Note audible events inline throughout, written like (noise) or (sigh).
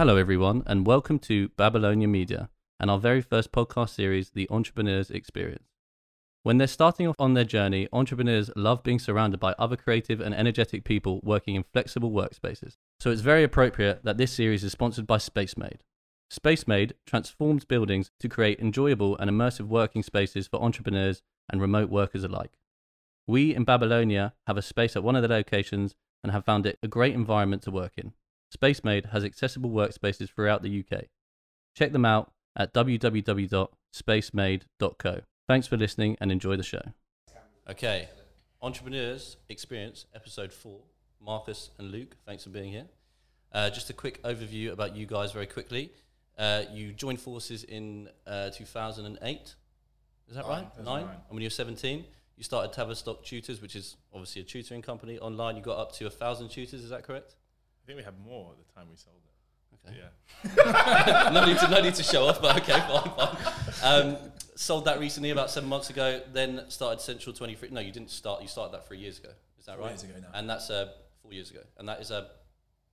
Hello, everyone, and welcome to Babylonia Media and our very first podcast series, The Entrepreneur's Experience. When they're starting off on their journey, entrepreneurs love being surrounded by other creative and energetic people working in flexible workspaces. So it's very appropriate that this series is sponsored by SpaceMade. SpaceMade transforms buildings to create enjoyable and immersive working spaces for entrepreneurs and remote workers alike. We in Babylonia have a space at one of the locations and have found it a great environment to work in. SpaceMade has accessible workspaces throughout the UK. Check them out at www.spacemade.co. Thanks for listening and enjoy the show. Okay, Entrepreneurs Experience, episode four. Marcus and Luke, thanks for being here. Uh, just a quick overview about you guys, very quickly. Uh, you joined forces in uh, 2008. Is that Nine, right? 2009. Nine. And when you were 17, you started Tavistock Tutors, which is obviously a tutoring company online. You got up to a thousand tutors. Is that correct? I think we had more at the time we sold it. Okay. Yeah. (laughs) no need to no need to show off, but okay, fine, fine. Um, sold that recently, about seven months ago. Then started Central Twenty Three. No, you didn't start. You started that three years ago. Is that Four right? years ago now. And that's uh, four years ago. And that is a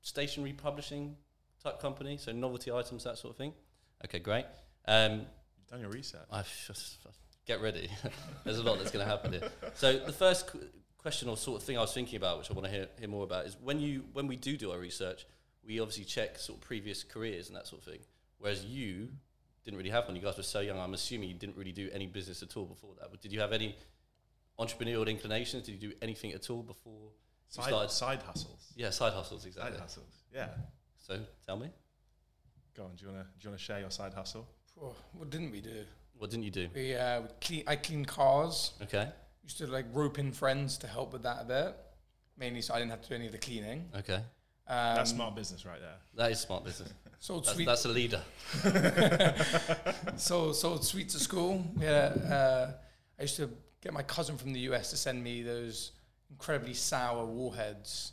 stationery publishing type company, so novelty items, that sort of thing. Okay, great. Um, You've done your research. I just get ready. (laughs) There's a lot that's going to happen here. So the first question or sort of thing I was thinking about, which I want to hear, hear more about, is when you when we do do our research, we obviously check sort of previous careers and that sort of thing. Whereas you didn't really have one. You guys were so young. I'm assuming you didn't really do any business at all before that. But did you have any entrepreneurial inclinations? Did you do anything at all before you Side, started? side hustles. Yeah, side hustles Exactly. Side hustles. Yeah. So tell me, Go on. Do you wanna do you wanna share your side hustle? Oh, what didn't we do? what didn't you do? We, uh, we clean, I cleaned cars. Okay, Used to like rope in friends to help with that a bit. Mainly so I didn't have to do any of the cleaning. okay, Um, That's smart business right there. that is smart business. (laughs) Sold That's, sweet, that's a leader. (laughs) so sold sweets at school. Yeah, uh, I used to get my cousin from the US to send me those incredibly sour warheads.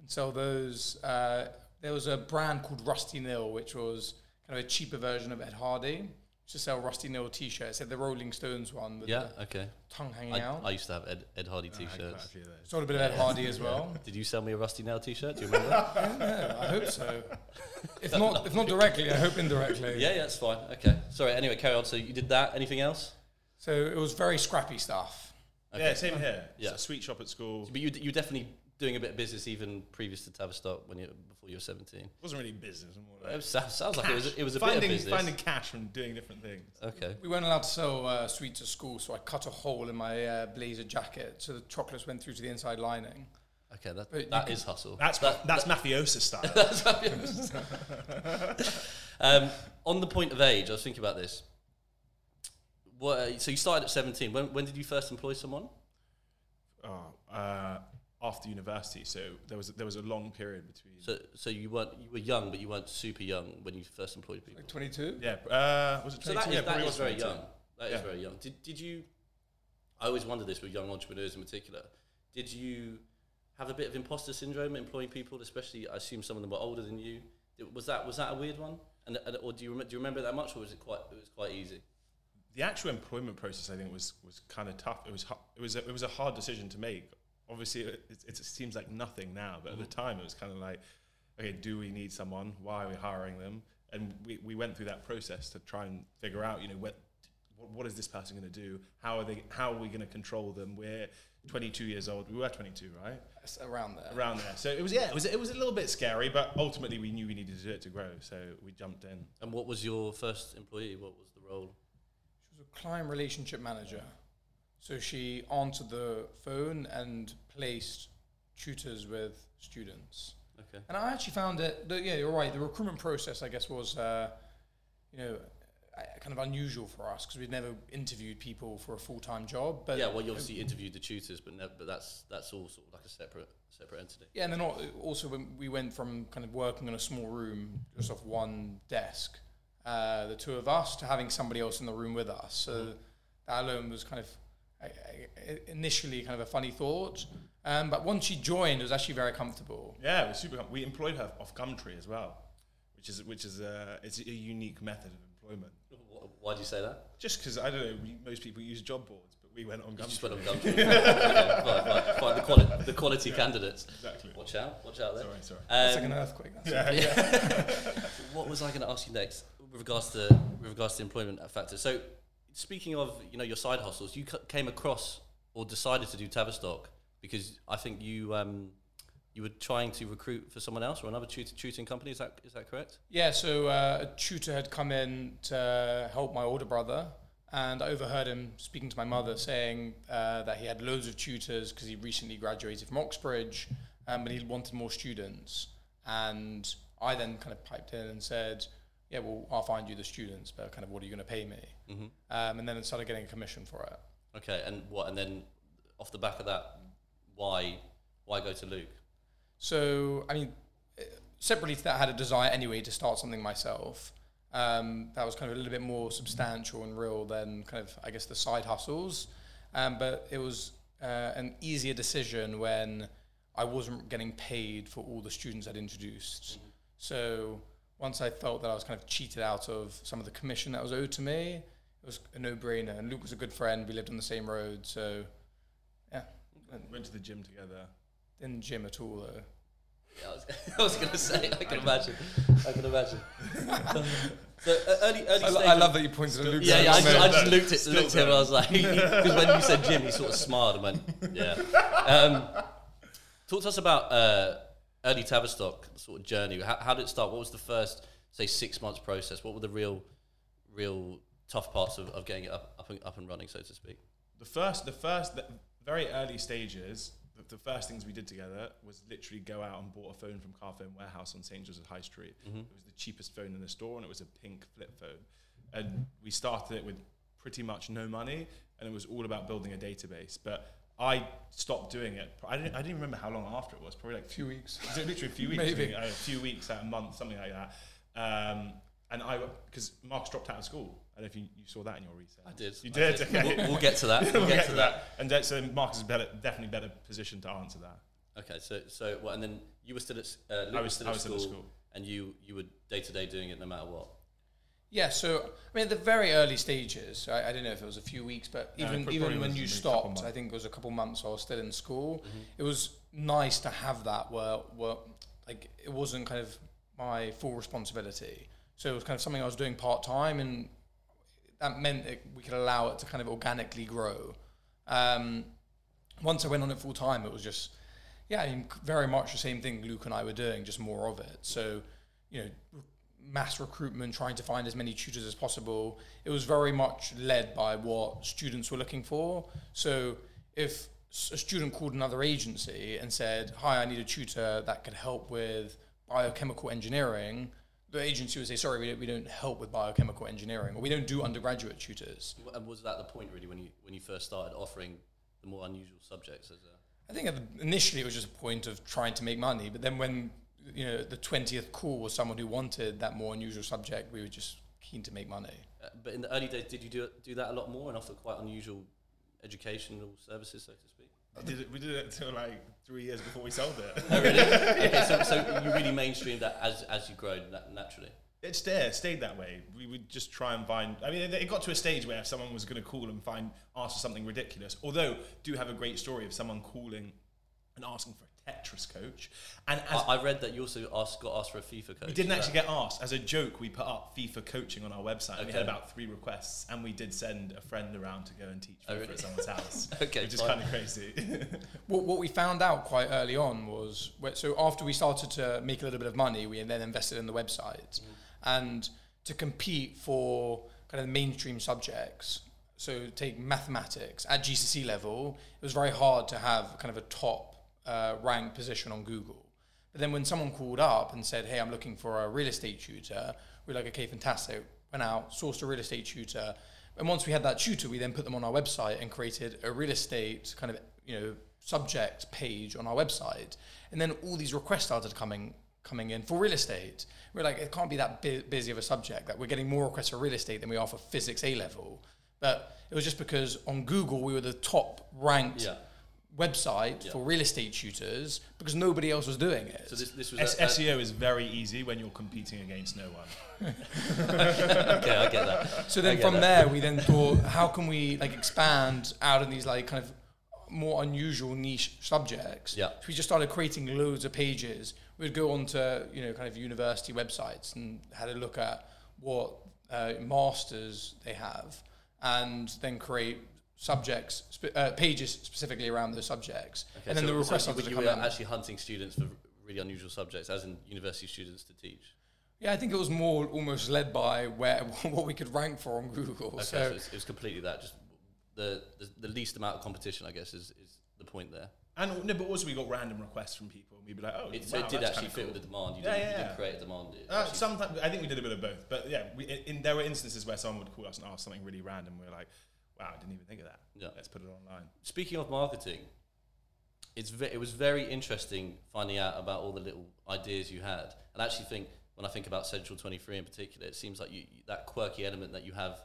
And so those, uh, there was a brand called Rusty Nil, which was kind of a cheaper version of Ed Hardy. Used to sell Rusty Nil t-shirts. It had the Rolling Stones one with Yeah, the okay. tongue hanging I, out. I used to have Ed, Ed Hardy I had quite a t-shirts. few of. Sold a bit of Ed Hardy as well. Did you sell me a Rusty Nail t-shirt? Do you (laughs) remember? Yeah, I hope so. (laughs) If not, if not directly, I hope indirectly. yeah, yeah, that's fine. Okay. Sorry. Anyway, carry on. So you did that. Anything else? So it was very scrappy stuff. Okay. Yeah, same here. Yeah. Yeah. A sweet shop at school. But you you definitely doing a bit of business even previous to Tavistock when you before you were seventeen. It wasn't really business. More It sounds, sounds like it was it was a finding, bit of business. finding cash from doing different things. okay. We weren't allowed to sell uh, sweets at school, so I cut a hole in my uh, blazer jacket so the chocolates went through to the inside lining. Okay. That But you that could- is hustle. That's that, that's mafiosa style. (laughs) that's um, on the point of age, I was thinking about this. What, uh, so you started at seventeen. When when did you first employ someone? oh, uh, after university, so there was there was a long period between. So so you weren't you were young, but you weren't super young when you first employed people. Like 22? yeah, uh, was it So 22? that is, yeah, that was very 22. young. That is Yeah. very young. Did, did you? I always wonder this with young entrepreneurs in particular. Did you have a bit of imposter syndrome employing people, especially? I assume some of them were older than you. Did- Was that was that a weird one? And, and or do you rem- do you remember that much, or was it quite it was quite easy? the actual employment process, I think, was was kind of tough. It was hu- it was a, it was a hard decision to make. Obviously, it, it, it seems like nothing now, but at the mm-hmm. time, it was kind of like, okay, do we need someone? Why are we hiring them? And we, we went through that process to try and figure out, you know, what what, what is this person going to do? How are they? How are we going to control them? We're 22 years old. We were 22, right? It's around there. Around there. So it was yeah, it was it was a little bit scary, but ultimately we knew we needed to do it to grow. So we jumped in. And what was your first employee? What was the role? She was a client relationship manager. So she answered the phone and placed tutors with students. Okay. And I actually found it, the, yeah, you're right. The recruitment process, I guess, was, uh, you know, uh, kind of unusual for us because we'd never interviewed people for a full time job. But yeah. Well, you obviously interviewed the tutors, but never, but that's that's all sort of like a separate separate entity. Yeah, and then also when we went from kind of working in a small room, just off one desk, uh, the two of us, to having somebody else in the room with us. So that alone was kind of initially kind of a funny thought. Um, but once she joined, it was actually very comfortable. Yeah, it was super. com- We employed her off Gumtree as well, which is which is a it's a unique method of employment. Why do you say that? Just because I don't know, we, most people use job boards, but we went on You just Gumtree. went on Gumtree. (laughs) okay, fine, fine, fine. The, quali- the quality candidates. Exactly. Watch out! Watch out there. Sorry, sorry. It's like an Um, earthquake. That's Yeah, yeah. (laughs) what was I going to ask you next with regards to with regards to employment factor? So, speaking of you know your side hustles, you came across or decided to do Tavistock because I think you um, you were trying to recruit for someone else or another tutor, tutoring company. Is that is that correct? Yeah, so uh, a tutor had come in to help my older brother, and I overheard him speaking to my mother saying uh, that he had loads of tutors because he recently graduated from Oxbridge, um, but he wanted more students. And I then kind of piped in and said, "Yeah, well, I'll find you the students, but kind of what are you going to pay me?" Mm-hmm. Um, and then I started getting a commission for it. Okay, and what? And then off the back of that, why why go to Luke? So, I mean, separately to that, I had a desire anyway to start something myself. Um, that was kind of a little bit more substantial and real than kind of, I guess, the side hustles. Um, but it was uh, an easier decision when I wasn't getting paid for all the students I'd introduced. So once I felt that I was kind of cheated out of some of the commission that was owed to me, it was a no-brainer. And Luke was a good friend. We lived on the same road, so yeah. Went to the gym together. Didn't gym at all though. Yeah, I was, (laughs) I was going to say, I can (laughs) imagine. I can imagine. (laughs) so uh, early, early I, lo- stages- I love that you pointed at Luke. Yeah, yeah. I just, I just looked at looked at him. and I was like, because when you said Jim, he sort of smiled and went, "Yeah." Um, talk to us about uh, early Tavistock sort of journey. How, how did it start? What was the first, say, six months process? What were the real, real tough parts of, of getting it up up and, up and running, so to speak? The first, the first, the very early stages. The, the first things we did together was literally go out and bought a phone from Carphone Warehouse on St Joseph High Street. Mhm. It was the cheapest phone in the store, and it was a pink flip phone. And we started it with pretty much no money, and it was all about building a database. But I stopped doing it. I didn't, I didn't remember how long after it was. Probably like A few weeks. (laughs) was it literally a few weeks, Maybe. maybe. a few weeks, a month, something like that. Um, and I, because Mark's dropped out of school. I don't know if you, you saw that in your research. I did. You I did. Okay. We'll, we'll get to that. (laughs) We'll, get, to that. And that, so Mark is better, definitely better positioned to answer that. Okay, so so what? And then you were still at uh, I was was, still I at school, in the school. and you you were day to day doing it no matter what. Yeah, so I mean, at the very early stages, I, I don't know if it was a few weeks, but No, even even when you maybe a couple stopped. I think it was a couple months. I was still in school. It was nice to have that where, where like it wasn't kind of my full responsibility. So it was kind of something I was doing part time, and that meant that we could allow it to kind of organically grow. Um, once I went on it full time, it was just yeah, I mean, very much the same thing Luke and I were doing, just more of it. So you know, mass recruitment, trying to find as many tutors as possible. It was very much led by what students were looking for. So if a student called another agency and said, "Hi, I need a tutor that could help with biochemical engineering," the agency would say, "Sorry, we don't, we don't help with biochemical engineering, or we don't do undergraduate tutors." And was that the point really when you when you first started offering the more unusual subjects as a I think initially it was just a point of trying to make money, but then when you know the twentieth call was someone who wanted that more unusual subject, we were just keen to make money. Uh, but in the early days, did you do do that a lot more and offer quite unusual educational services, so to speak? We did it, we did it until like three years before we sold it. Oh, really? (laughs) okay, so, so you really mainstreamed that as as you grow na- naturally. It's there, stayed that way. We would just try and find. I mean, it, it got to a stage where if someone was going to call and find ask for something ridiculous, although do have a great story of someone calling and asking for a Tetris coach, and as I, I read that you also asked, got asked for a FIFA coach. we didn't actually that- get asked as a joke. We put up FIFA coaching on our website. and We had about three requests, and we did send a friend around to go and teach Oh, FIFA really? at someone's house, (laughs) Okay, which is kind of crazy. (laughs) What, what we found out quite early on was so after we started to make a little bit of money, we then invested in the website, mm. and to compete for kind of mainstream subjects. So take mathematics at GCSE level, it was very hard to have kind of a top uh, ranked position on Google. But then when someone called up and said, "Hey, I'm looking for a real estate tutor," we are like, "Okay, fantastic." Went out, sourced a real estate tutor, and once we had that tutor, we then put them on our website and created a real estate kind of you know subject page on our website. And then all these requests started coming coming in for real estate. We're like, it can't be that bu- busy of a subject that we're getting more requests for real estate than we are for physics A level. But it was just because on Google we were the top ranked Yeah. Website Yeah. for real estate tutors because nobody else was doing it. So this this was S- a- a- SEO is very easy when you're competing against no one. (laughs) okay. I get that. So then from that. there, we then thought, how can we like expand out of these like kind of more unusual niche subjects? Yeah. So we just started creating loads of pages we'd go onto you know kind of university websites and had a look at what uh, masters they have, and then create subjects spe- uh, pages specifically around those subjects, Okay, and then so- the request so officer you come were actually hunting students for really unusual subjects, as in university students to teach. Yeah, I think it was more almost led by where (laughs) what we could rank for on Google. Okay, so, so it's, it was completely that. Just the, the the least amount of competition, I guess, is, is the point there. And no, but also we got random requests from people, and we'd be like, "Oh, It, wow, it did that's actually fit cool. with the demand. You, Yeah, didn't, yeah, you yeah. didn't create a demand. Uh, sometimes I think we did a bit of both, but yeah, we, in, in- there were instances where someone would call us and ask something really random. We are like, "Wow, I didn't even think of that. Yeah. Let's put it online." Speaking of marketing, it's ve- it was very interesting finding out about all the little ideas you had. And I actually think when I think about Central 23 in particular, it seems like you, you- that quirky element that you have,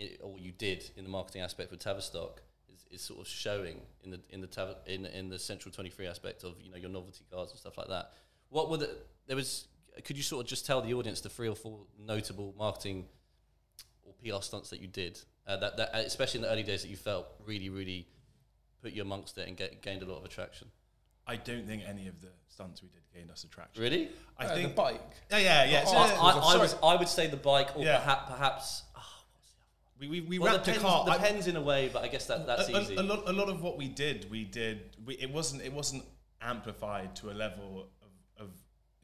i or you did in the marketing aspect with Tavistock, is, is sort of showing in the in the Tav- in in the Central 23 aspect of you know your novelty cars and stuff like that. What were the there was? Could you sort of just tell the audience the three or four notable marketing or PR stunts that you did, uh, that, that uh, especially in the early days that you felt really, really put you amongst it and get, gained a lot of attraction. I don't think any of the stunts we did gained us attraction. Really? I uh, think the bike. Yeah, yeah, yeah. Oh, so- I, I- I, I, was, I would say the bike, or Yeah. perhaps, perhaps we we, we well, wrapped depends, a car. I- depends in a way, but I guess that that's a, a- easy. A, lot, a lot of what we did, we did. We, it wasn't. It wasn't amplified to a level of, of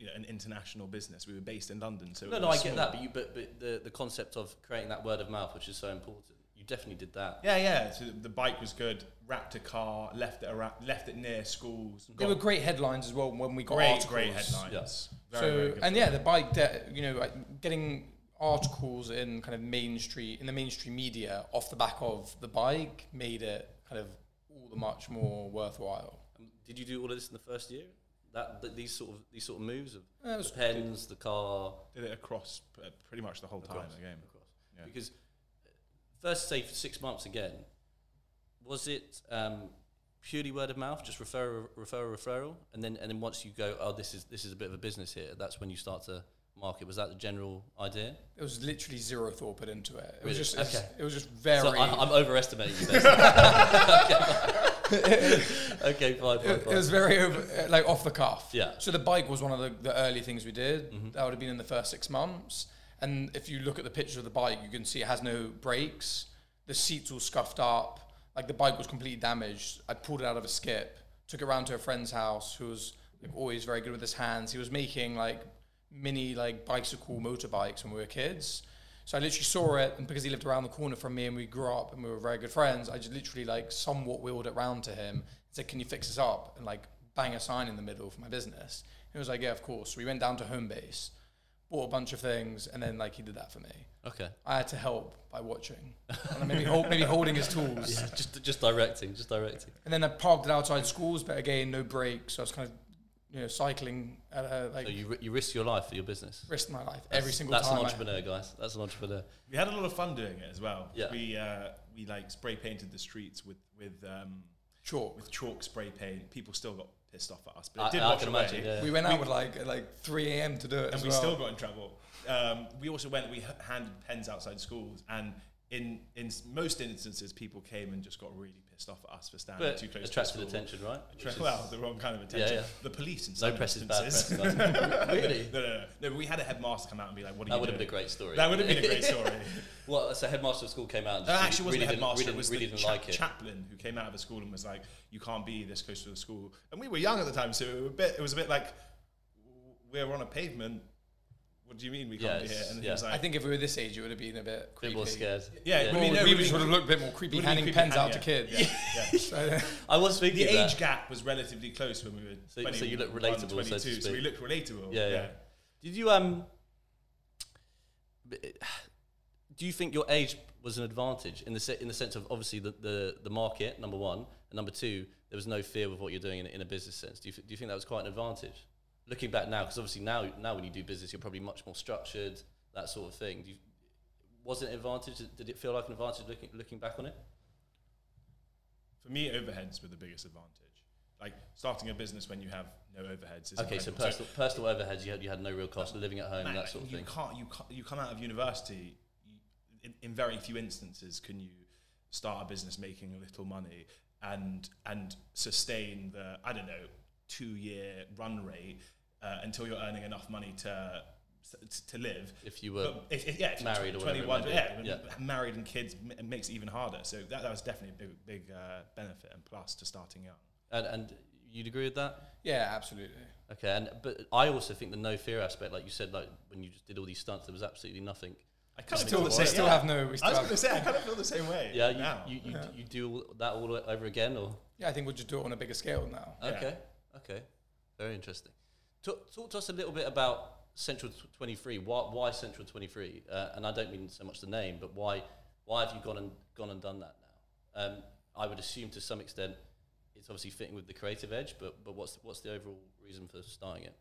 you know, an international business. We were based in London, so no, it no, I was get that, but you, but, but the the concept of creating that word of mouth, which is so important, you definitely did that. Yeah, yeah. So the bike was good. Wrapped a car, left it around, left it near schools. There were great headlines as well when we got great, articles. great headlines. Very, so very good. and yeah, the bike, de- you know, like getting articles in kind of mainstream in the mainstream media off the back of the bike made it kind of all the much more worthwhile. Um, did you do all of this in the first year? That, that these sort of these sort of moves of it was- the pens, the car, did it across uh, pretty much the whole time Across. of the game. across. Yeah. Because uh, first, say for six months again, was it um, purely word of mouth, just refer, refer, referral, and then and then once you go, oh, this is this is a bit of a business here. That's when you start to market. Was that the general idea? It was literally zero thought put into it. It Really? was just Okay. it was just very. So I, I'm overestimating you. Basically. (laughs) (laughs) (laughs) okay, fine, fine, it, it was very over, like off the cuff. Yeah. So the bike was one of the, the early things we did. Mhm. That would have been in the first six months. And if you look at the picture of the bike, you can see it has no brakes. The seats all scuffed up. Like the bike was completely damaged. I pulled it out of a skip, took it around to a friend's house who was like, always very good with his hands. He was making like mini like bicycle motorbikes when we were kids. So I literally saw it, and because he lived around the corner from me and we grew up and we were very good friends, I just literally like somewhat wheeled it round to him and said, "Can you fix this up?" and like bang a sign in the middle for my business. He was like, "Yeah, of course." So we went down to Homebase, bought a bunch of things, and then like he did that for me. Okay, I had to help by watching, and maybe hold, maybe holding his tools, (laughs) yeah, just just directing, just directing. and then I parked it outside schools, but again, no brakes. So I was kind of, you know, cycling at a like So you ri- you risk your life for your business. risk my life That's- every single time. That's time. an I- entrepreneur, guys. That's an entrepreneur. We had a lot of fun doing it as well. Yeah. We uh, we like spray painted the streets with with um, chalk. with chalk spray paint. People still got pissed off at us, but I, it did I wash can away. imagine. Yeah. We went out We- with like at like 3 a.m. to do it, and as we well. still got in trouble. Um, we also went. We h- handed pens outside schools, and in in most instances, people came and just got really pissed off at us for standing but too close attracted to the attention, right? Which well, the wrong kind of attention. yeah. The police in no some press is bad instances. press. (laughs) really? no, no, no, no. But we had a headmaster come out and be like, "What are That you That would have been a great story. That would have been a great story. well, so headmaster of school came out and No, actually, really, wasn't really the headmaster. didn't, it really, was really the didn't cha- like it. chaplain who came out of the school and was like, "You can't be this close to the school." And we were young at the time, so it was a bit. It was a bit like we're on a pavement. What do you mean we can't be here? And he yeah. was like, I think if we were this age, it would have been a bit a creepy. bit more scared. Yeah, yeah. I Well, mean, no, we it just would would've looked a bit more creepy would've handing creepy pens out hand- to yeah, kids. yeah, yeah. (laughs) So, (laughs) I was thinking the that. age gap was relatively close when we were. So- 20, so you look relatable, so to 22, so we looked relatable. Yeah, yeah. Did you um? Do you think your age was an advantage in the se- in the sense of obviously the, the, the market number one and number two there was no fear with what you're doing in, in a business sense. Do you f- do you think that was quite an advantage? Looking back now, because obviously now now when you do business, you're probably much more structured, that sort of thing. Do you, was it an advantage? Did it feel like an advantage looking looking back on it? For me, overheads were the biggest advantage. Like starting a business when you have no overheads. Is Okay, so personal personal overheads, you had you had no real cost, living at home, Man, that sort of you thing. Can't, you, can't, you come out of university, you, in, in very few instances can you start a business making a little money and and sustain the, I don't know, two year run rate uh, until you're earning enough money to to live. If you were if, if, yeah, if married or whatever it 21, yeah, Yeah. married and kids m- makes it even harder. So that, that was definitely a big, big uh, benefit and plus to starting young. and, and you'd agree with that? Yeah, absolutely. Okay, and but I also think the no fear aspect, like you said, like when you just did all these stunts, there was absolutely nothing. I kind of Still, feel the we same. still yeah. have no. We I was going to say I kind of feel the same way. Yeah, you now. you, you, Yeah. you do that all over again, or yeah, I think we'll just do it on a bigger scale now. Yeah. okay, okay, very interesting. Talk, talk to us a little bit about Central Twenty Three. Why, why Central Twenty Three? Uh, and I don't mean so much the name, but why why have you gone and gone and done that now? Um, I would assume to some extent it's obviously fitting with the creative edge, but but what's what's the overall reason for starting it?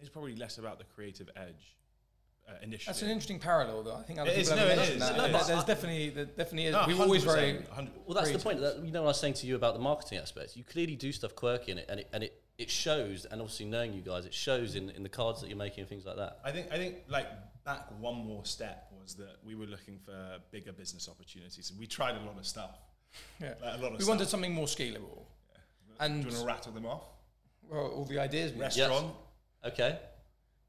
It's probably less about the creative edge uh, initially. That's an interesting parallel, though. I think other It is, people no, have it mentioned that. it There- is. There's definitely, there definitely is. No, we were always 100%, very. Well, that's the point. That, you know, what I was saying to you about the marketing aspect. You clearly do stuff quirky in it, and it and it, it shows. And obviously, knowing you guys, it shows in, in the cards that you're making and things like that. I think I think like back one more step was that we were looking for bigger business opportunities. We tried a lot of stuff. Yeah. Like, a lot of We stuff. wanted something more scalable. Yeah. And Do you want to rattle them off? well, all the ideas we had. Restaurant. Okay.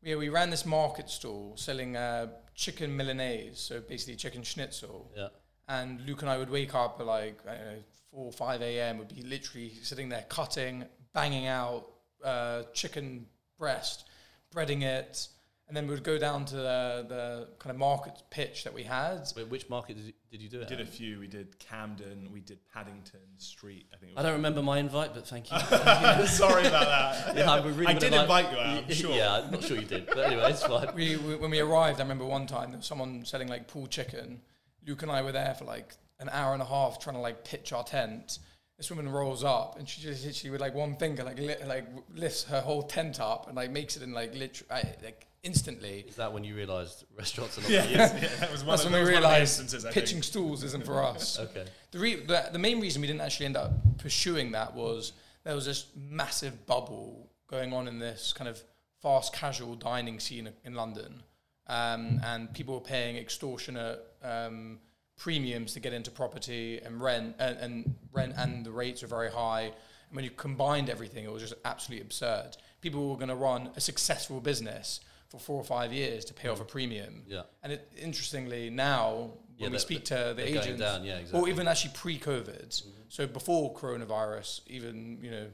Yeah, we ran this market stall selling uh, chicken Milanese, so basically chicken schnitzel. Yeah. And Luke and I would wake up at like I don't know, four or five a.m. Would be literally sitting there cutting, banging out uh, chicken breast, breading it, and then we would go down to the, the kind of market pitch that we had. Wait, which market did you, did you do We it? did a few. We did Camden. We did Paddington Street. I think. It I don't remember my invite, but thank you. (laughs) was. Sorry about that. (laughs) Yeah, I really I would did have invite you. Out, I'm (laughs) sure. Yeah, I'm not sure you did, but anyway, it's fine. we, we when we arrived, I remember one time there was someone selling like pulled chicken. Luke and I were there for like an hour and a half trying to like pitch our tent. This woman rolls up and she just literally with like one finger like li- like lifts her whole tent up and like makes it in like literally like instantly. Is that when you realised restaurants are not Yeah, for you? (laughs) yeah, that was one That's of, when that we was one of the realised pitching think. stools isn't for us. (laughs) Okay. The, re- the the main reason we didn't actually end up pursuing that was there was this massive bubble going on in this kind of fast casual dining scene in London, um, and people were paying extortionate um, premiums to get into property and rent, and, and rent, and the rates were very high. And when you combined everything, it was just absolutely absurd. People were going to run a successful business for four or five years to pay off a premium. Yeah. And it, interestingly, now Yeah, when we speak to the agents, down, yeah, or even actually pre-COVID, so before coronavirus even you know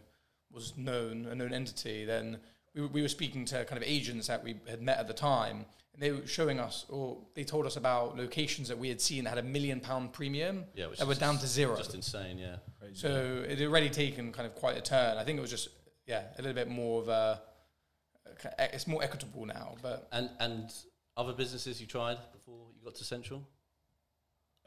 was known a known entity, then we, we were speaking to kind of agents that we had met at the time, and they were showing us, or they told us about locations that we had seen that had a million pound premium Yeah, which that were down to zero. Just insane, yeah. Crazy. So it had already taken kind of quite a turn. I think it was just yeah a little bit more of a it's more equitable now, but And and other businesses you tried before you got to Central,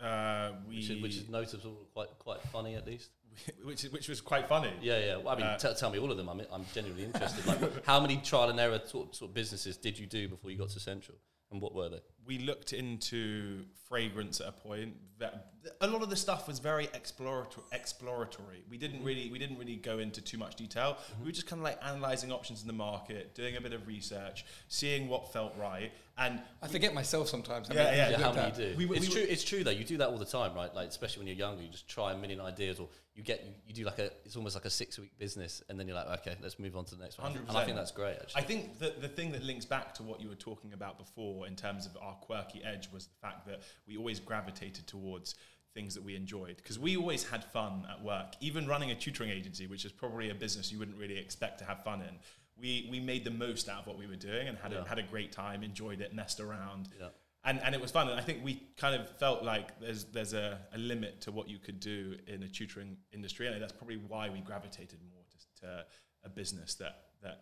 uh, we, which is, which is noticeable, quite quite funny at least. (laughs) which, is- which was quite funny. Yeah, yeah. Well, I mean, Uh, t- tell me all of them. I'm I'm genuinely interested. Like, (laughs) how many trial and error sort, sort of businesses did you do before you got to Central, and what were they? We looked into fragrance at a point. That a lot of the stuff was very exploratory. Exploratory. We didn't mm. really we didn't really go into too much detail. Mm-hmm. We were just kind of like analyzing options in the market, doing a bit of research, seeing what felt right, and I forget myself sometimes. I Yeah, mean, yeah, Yeah, how looked many you do? We were- it's we true. were- It's true though. You do that all the time, right? Like especially when you're younger, you just try a million ideas, or you get you, you do like a. It's almost like a six week business, and then you're like, okay, let's move on to the next one. And I think that's great. Actually, I think that the thing that links back to what you were talking about before in terms of our quirky edge was the fact that we always gravitated towards things that we enjoyed. Because we always had fun at work. Even running a tutoring agency which is probably a business you wouldn't really expect to have fun in we we made the most out of what we were doing and had Yeah. a, had a great time enjoyed it messed around. Yeah. and and it was fun. And I think we kind of felt like there's there's a, a limit to what you could do in a tutoring industry. And that's probably why we gravitated more to, to a business that that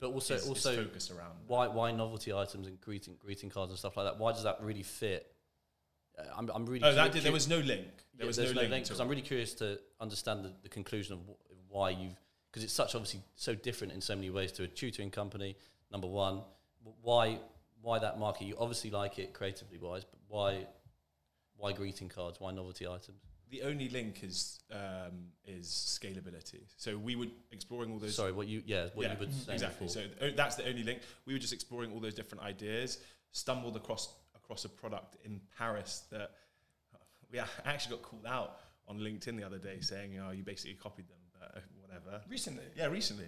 but also is, is also focused around. why why novelty items and greeting greeting cards and stuff like that? Why does that really fit? Uh, I'm I'm really Oh, that did, there was no link. There yeah, was there's no link. because I'm really curious to understand the, the conclusion of wh- why you've because it's such obviously so different in so many ways to a tutoring company. Number one, why why that market? You obviously like it creatively wise, but why why greeting cards? Why novelty items? The only link is um, is scalability. So we would exploring all those. Sorry, what you yeah what yeah, you were saying exactly. before. So uh, that's the only link. We were just exploring all those different ideas. Stumbled across across a product in Paris that we actually got called out on LinkedIn the other day, saying, "Oh, you basically copied them, but uh, whatever." recently. Yeah, recently.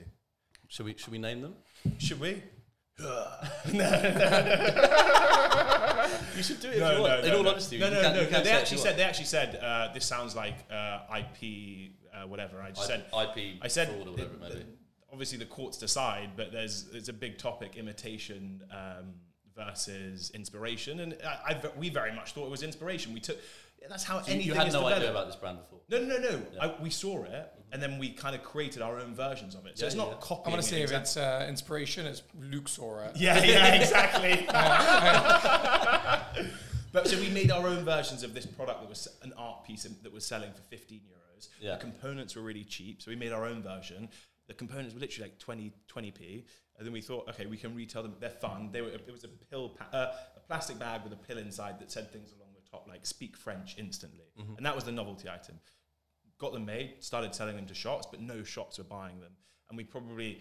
Should we should we name them? Should we? (laughs) You should do it if you want. In all honesty, no, no, no, no. They say it if actually said they actually said uh, this sounds like uh, IP, uh, whatever. I just said IP I said fraud or whatever it may be. obviously the courts decide, but there's it's a big topic: imitation um, versus inspiration. And I, I, we very much thought it was inspiration. We took that's how So you- anything you had is no developed. idea about this brand before. No, no, no, no. Yeah. I, we saw it, and then we kind of created our own versions of it. So Yeah, it's not yeah. copying. I want to it say if it's uh, inspiration, it's Luke Sora. (laughs) Yeah, yeah, exactly. (laughs) (laughs) but so we made our own versions of this product that was an art piece that was selling for 15 euros. Yeah. The components were really cheap, so we made our own version. The components were literally like 20, 20p. And then we thought, okay, we can retail them. They're fun. They were. It was a pill, pa- uh, a plastic bag with a pill inside that said things along the top, like "speak French instantly," and that was the novelty item. Got them made, started selling them to shops, but no shops were buying them. And we probably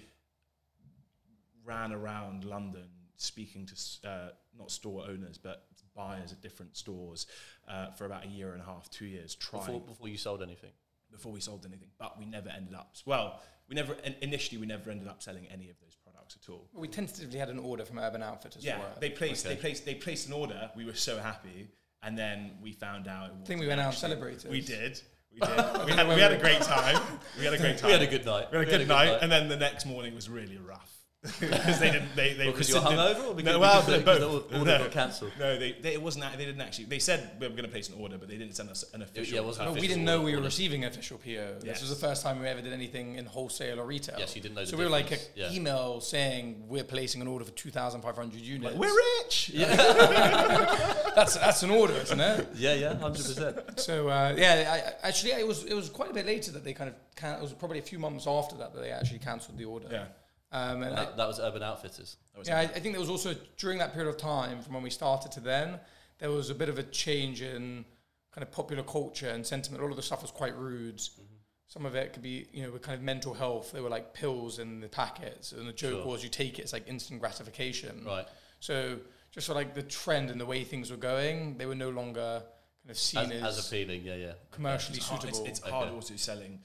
ran around London speaking to uh, not store owners but buyers at different stores uh, for about a year and a half, two years, trying Before, before, before you sold anything. Before we sold anything. But we never ended up. Well, we never initially we never ended up selling any of those products at all. We tentatively had an order from Urban Outfitters. Yeah, for it. they placed Okay. they placed they placed an order. We were so happy, and then we found out. I think we went out and celebrated. We did. We (laughs) did. we, had, we had a great time. We had a great time. We had a good night. We had a good night, and then the next morning was really rough because they didn't. They they because you were hungover or because, no, well, because, both. the order No. got cancelled? No, they, they it wasn't. act- They didn't actually. They said we were going to place an order, but they didn't send us an official. yeah, it wasn't No, we didn't know order- we were receiving an official PO. This was the first time we ever did anything in wholesale or retail. Yes, you didn't know the So we were like an yeah. email saying we're placing an order for 2,500 units. Like, we're rich. Yeah. (laughs) that's that's an order, isn't it? Yeah, yeah, hundred percent. So uh, yeah, I, I- actually it was it was quite a bit later that they kind of can, it was probably a few months after that that they actually cancelled the order. Yeah. Um, and I, That, that was Urban Outfitters. Was yeah, I, I think there was also during that period of time from when we started to then there was a bit of a change in kind of popular culture and sentiment. All of the stuff was quite rude. Mm-hmm. Some of it could be, you know, with kind of mental health. There were like pills in the packets, and the joke Sure. was you take it, it's like instant gratification. Right. So just for like the trend and the way things were going, they were no longer kind of seen As, as, as appealing, yeah, yeah. commercially It's hard, it's, suitable. it's hard Okay. also selling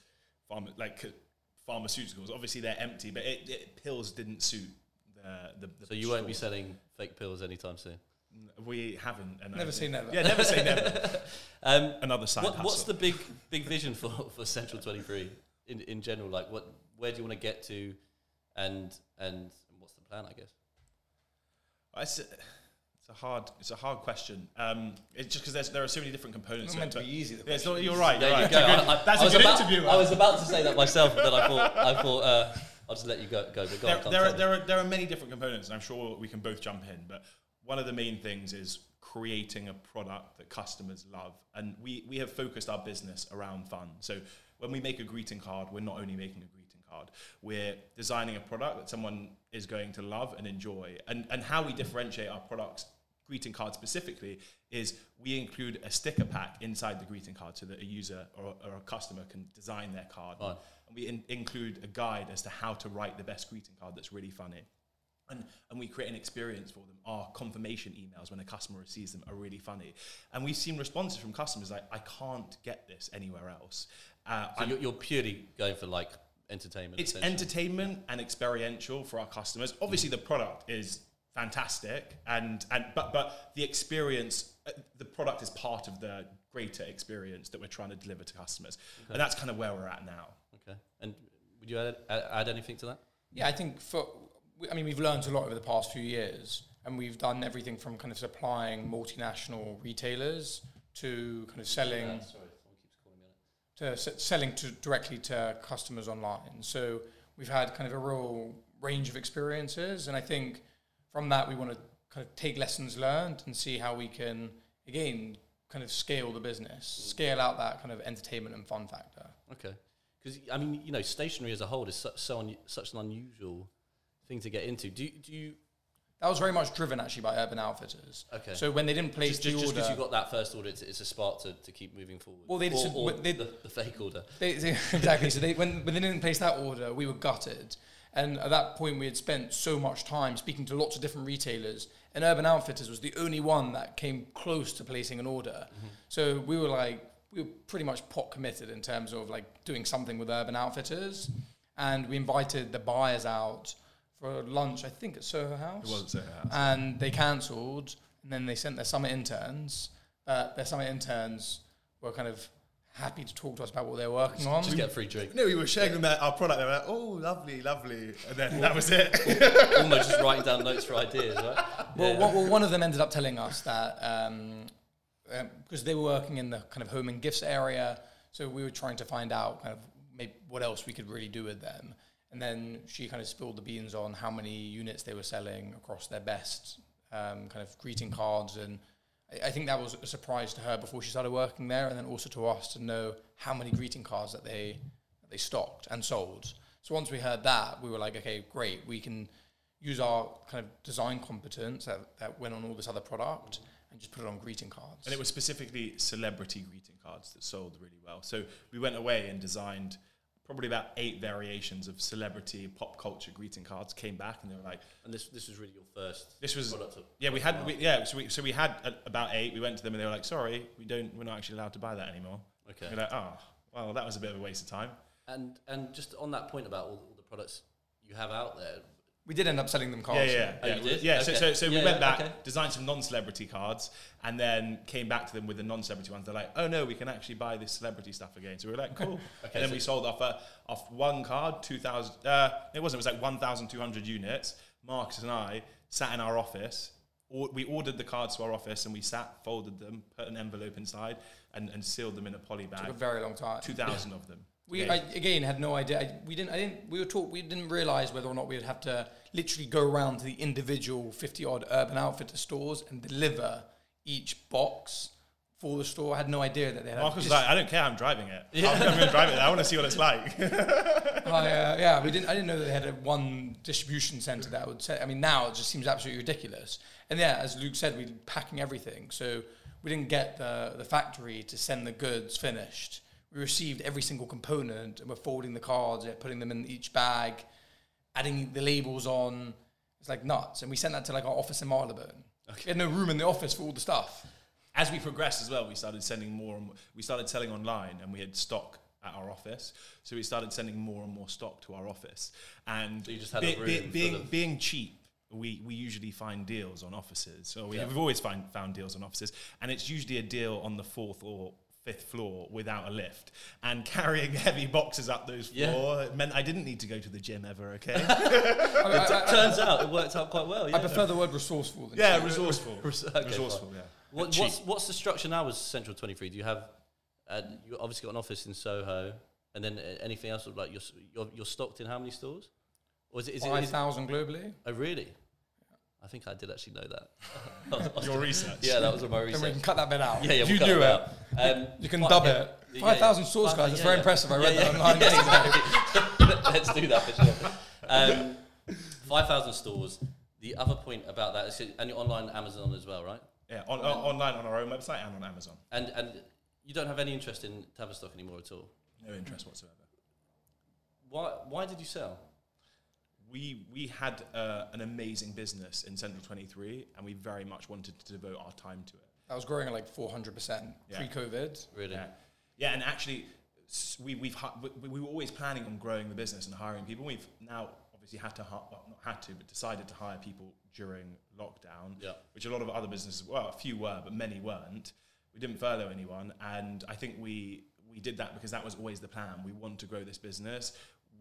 pharma, like pharmaceuticals. Obviously, they're empty, but it, it, pills didn't suit the. the, the So you won't be selling fake pills anytime soon. We haven't. And I Never think- say never. Yeah, never say never. (laughs) Um, Another side what, what's the big big vision for, for Central Twenty Three in, in general? Like, what where do you want to get to, and and what's the plan? I guess. It's a, it's a hard. It's a hard question. Um, it's just because there are so many different components. It's to not it, meant to be easy. The Yeah, it's not, you're right. There you're you right. go. It's a good- I, I- that's I a was about, interview. I was about to say that myself, but then I thought I (laughs) thought uh, I'll just let you go. go but go there, on, there, are, there, are, there are many different components, and I'm sure we can both jump in. But one of the main things is creating a product that customers love. And we, we have focused our business around fun. So when we make a greeting card, we're not only making a greeting card, we're designing a product that someone is going to love and enjoy. And, and how we differentiate our products, greeting card specifically, is we include a sticker pack inside the greeting card so that a user or, or a customer can design their card. Fine. And we in, include a guide as to how to write the best greeting card that's really funny. And, and we create an experience for them. Our confirmation emails when a customer receives them are really funny. And we've seen responses from customers like, I can't get this anywhere else. Uh, So you're, you're purely going for like entertainment. it's entertainment and experiential for our customers. Obviously, the product is fantastic, and, and but but the experience, uh, the product is part of the greater experience that we're trying to deliver to customers, and that's kind of where we're at now. Okay. And would you add, add, add anything to that? Yeah, I think for, I mean, we've learned a lot over the past few years, and we've done everything from kind of supplying multinational retailers to kind of selling Uh, sorry, someone keeps calling me on it. to s- selling to directly to customers online. So we've had kind of a real range of experiences, and I think from that we want to kind of take lessons learned and see how we can again kind of scale the business, scale out that kind of entertainment and fun factor. Okay. Because I mean, you know, stationery as a whole is so, so un, such an unusual thing to get into. Do you, do you? That was very much driven actually by Urban Outfitters. Okay. So when they didn't place Just, just, the just order, because you got that first order, it's, it's a spark to, to keep moving forward. Well, they or, just- or they- the, the fake order. They, they, (laughs) exactly. So they, when, when they didn't place that order, we were gutted. And at that point, we had spent so much time speaking to lots of different retailers, and Urban Outfitters was the only one that came close to placing an order. So we were like, we were pretty much pot committed in terms of like doing something with Urban Outfitters. and we invited the buyers out for lunch. I think at Soho House. It wasn't so hard. and they cancelled, and then they sent their summer interns. Uh, their summer interns were kind of happy to talk to us about what they were working on. Just get a free drink. No, we were them that, our product. They were like, "Oh, lovely, lovely," and then that was it. Almost just writing down notes for ideas, right? Well, Yeah. one, well, one of them ended up telling us that um, um, because they were working in the kind of home and gifts area, so we were trying to find out kind of maybe what else we could really do with them. And then she kind of spilled the beans on how many units they were selling across their best um, kind of greeting cards, and I, think that was a surprise to her before she started working there, and then also to us to know how many greeting cards that they that they stocked and sold. So once we heard that, we were like, okay, great, we can use our kind of design competence that, that went on all this other product and just put it on greeting cards. And it was specifically celebrity greeting cards that sold really well. So we went away and designed probably about eight variations of celebrity pop culture greeting cards. Came back and they were like, And this this was really your first. "This was product. Of, yeah, we had we, yeah." So we so we had a, about eight. We went to them and they were like, "Sorry, we don't. We're not actually allowed to buy that anymore." okay. We're like, "Oh, well, that was a bit of a waste of time." And and just on that point about all, all the products you have out there, we did end up selling them cards. Yeah, yeah, Oh, yeah. you did? Yeah, so, Okay. so, so we Yeah, went yeah, back, okay. designed some non-celebrity cards, and then came back to them with the non-celebrity ones. They're like, "Oh no, we can actually buy this celebrity stuff again." So we were like, "Cool." Okay, and then so- we sold off uh, off one card, two thousand. Uh, it wasn't. It was like one thousand two hundred units. Marcus and I sat in our office. Or we ordered the cards to our office, and we sat, folded them, put an envelope inside, and, and sealed them in a poly bag. Took bag. a very long time. Two thousand of them. We Yeah. I, again had no idea. I, we didn't. I didn't. We were taught. We didn't realize whether or not we would have to literally go around to the individual fifty odd Urban Outfitter stores and deliver each box for the store. I had no idea that they had. Marcus was like, "I don't care. I'm driving it. I'm, I'm going to drive it. I want to see what it's like." (laughs) I, uh, yeah, we didn't. I didn't know that they had a one distribution center that would say. I mean, now it just seems absolutely ridiculous. And yeah, as Luke said, we're packing everything, so we didn't get the the factory to send the goods finished. We received every single component, and we're folding the cards, putting them in each bag, adding the labels on. It's like nuts, and we sent that to like our office in Marylebone. We had no room in the office for all the stuff. as we progressed as well, we started sending more and more, we started selling online and we had stock at our office. So we started sending more and more stock to our office. And So you just had a be- be- room full being, of- being cheap, we, we usually find deals on offices. So we, Yeah. we've always find, found deals on offices. And it's usually a deal on the fourth or fifth floor without a lift. And carrying (laughs) heavy boxes up those Yeah. floor meant I didn't need to go to the gym ever, okay? (laughs) I, mean, I- I- turns out it worked out quite well. Yeah. I prefer the word resourceful. Than yeah, cheap. resourceful. Okay, resourceful, yeah. What, what's what's the structure now with Central Twenty Three? Do you have uh, you obviously got an office in Soho, and then uh, anything else? Like you're, you're you're stocked in how many stores? Or is it is it? Five thousand globally. oh really? I think I did actually know that. (laughs) Was- was- Your research. yeah, that was on my research. Then we can cut that bit out. Yeah, yeah, If we'll you cut knew that it. Um, You can dub yeah, it. Five thousand yeah. source guys. It's very impressive. I read that yeah. online. (laughs) Yeah, Let's do that for sure. Um, Five thousand stores. The other point about that is, and you're online Amazon as well, right? Yeah, on, on, online on our own website and on Amazon. And and you don't have any interest in Tavistock anymore at all. No interest whatsoever. Why why did you sell? We we had uh, an amazing business in Central 23, and we very much wanted to devote our time to it. I was growing at like four hundred percent Yeah. pre-COVID. Really? Yeah, yeah, and actually, we we've hi- we, we were always planning on growing the business and hiring people. We've now obviously had to hi- well, not had to, but decided to hire people during lockdown, Yeah. which a lot of other businesses, well, a few were, but many weren't. We didn't furlough anyone, and I think we we did that because that was always the plan. We want to grow this business.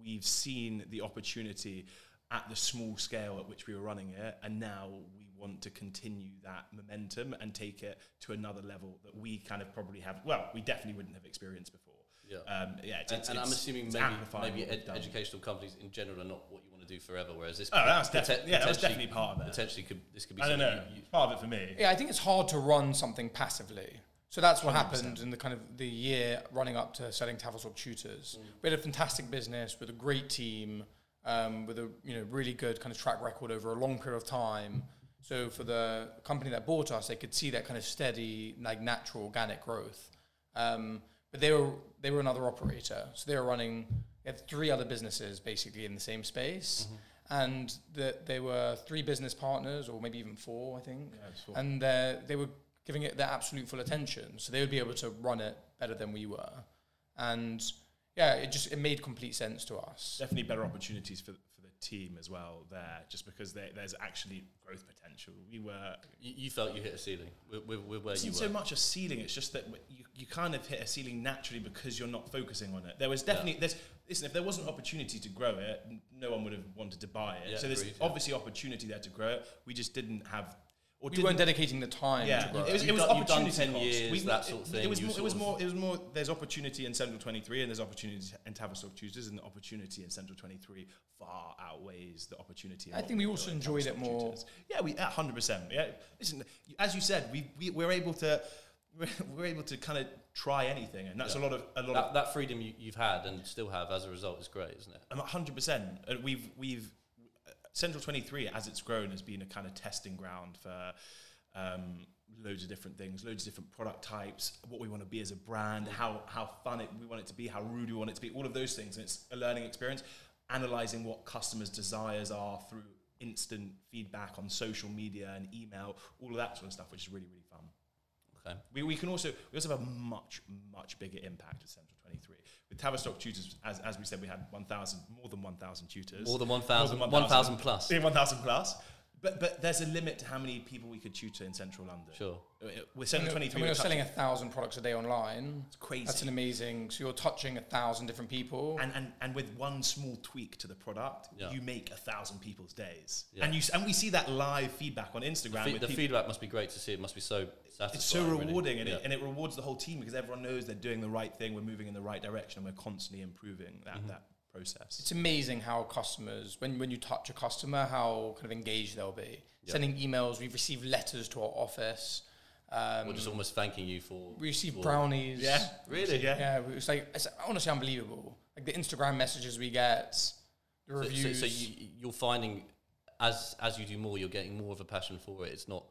We've seen the opportunity at the small scale at which we were running it, and now we want to continue that momentum and take it to another level that we kind of probably have. Well, we definitely wouldn't have experienced before. Yeah. Um, yeah, it's, and, it's, and I'm assuming maybe maybe ed- educational companies in general are not what you want to do forever. Whereas this, Oh, that's pote- definitely yeah, that was definitely part of it. Potentially, could this could be? I don't know. you- you- part of it for me. Yeah, I think it's hard to run something passively. So that's what 100%. happened in the kind of the year running up to selling Tavistock Tutors. Mm. We had a fantastic business with a great team, um, with a you know really good kind of track record over a long period of time. So for the company that bought us, they could see that kind of steady, like natural, organic growth. Um, but they were they were another operator, so they were running. They had three other businesses basically in the same space, and the, they were three business partners, or maybe even four, I think Yeah, and uh, they were giving it their absolute full attention. So they would be able to run it better than we were. And yeah, it just it made complete sense to us. Definitely better opportunities for for the team as well there, just because there, there's actually growth potential. We were You, you felt you hit a ceiling with, with, with where It you isn't were. so much a ceiling. It's just that you, you kind of hit a ceiling naturally because you're not focusing on it. There was definitely there's listen. If there wasn't opportunity to grow it, n- no one would have wanted to buy it. Yeah, so there's agreed, yeah. obviously opportunity there to grow it. We just didn't have or We weren't dedicating the time yeah, to it was, it was done- opportunity 10 cost. years, that sort of thing, It was more. It was more. It was more. There's opportunity in Central 23, and there's opportunity in Tavistock Tutors, and the opportunity in Central 23 far outweighs the opportunity. I think we also enjoyed it more. Tutors. Yeah, we at hundred percent. Yeah, listen. As you said, we, we we're able to (laughs) we're, able to kind of try anything, and that's Yeah. a lot of a lot That, of that freedom you, you've had and still have as a result is great, isn't it? hundred percent. We've we've Central Twenty Three as it's grown has been a kind of testing ground for. Um, loads of different things, loads of different product types, what we want to be as a brand, how how fun it we want it to be, how rude we want it to be, all of those things. And it's a learning experience, analyzing what customers' desires are through instant feedback on social media and email, all of that sort of stuff, which is really really fun. Okay. We, we can also we also have a much much bigger impact at Central 23 Tavistock tutors. As, as we said, we had 1,000 more than 1,000 tutors, More than 1,000 More than 1,000 plus. yeah, 1,000 plus. But but there's a limit to how many people we could tutor in Central London. Sure. With And Central you're- 23, and we're you're selling a thousand products a day online. it's crazy. That's an amazing. So you're touching a thousand different people. and, and and with one small tweak to the product, Yeah. you make a thousand people's days. Yeah. And you and we see that live feedback on Instagram. Fe- with the feedback must be great to see. It must be so satisfying. it's so really. rewarding and, Yeah. it, and it rewards the whole team because everyone knows they're doing the right thing we're moving in the right direction and we're constantly improving that, Mm-hmm. that process It's amazing how customers, when, when you touch a customer, how kind of engaged they'll be. Yeah. Sending emails, we've received letters to our office. Um, Or just almost thanking you for. we received for- brownies. yeah Really? yeah Yeah, it was like it's honestly unbelievable. Like the Instagram messages we get, the So, so, reviews. so you, you're finding as as you do more, you're getting more of a passion for it. It's not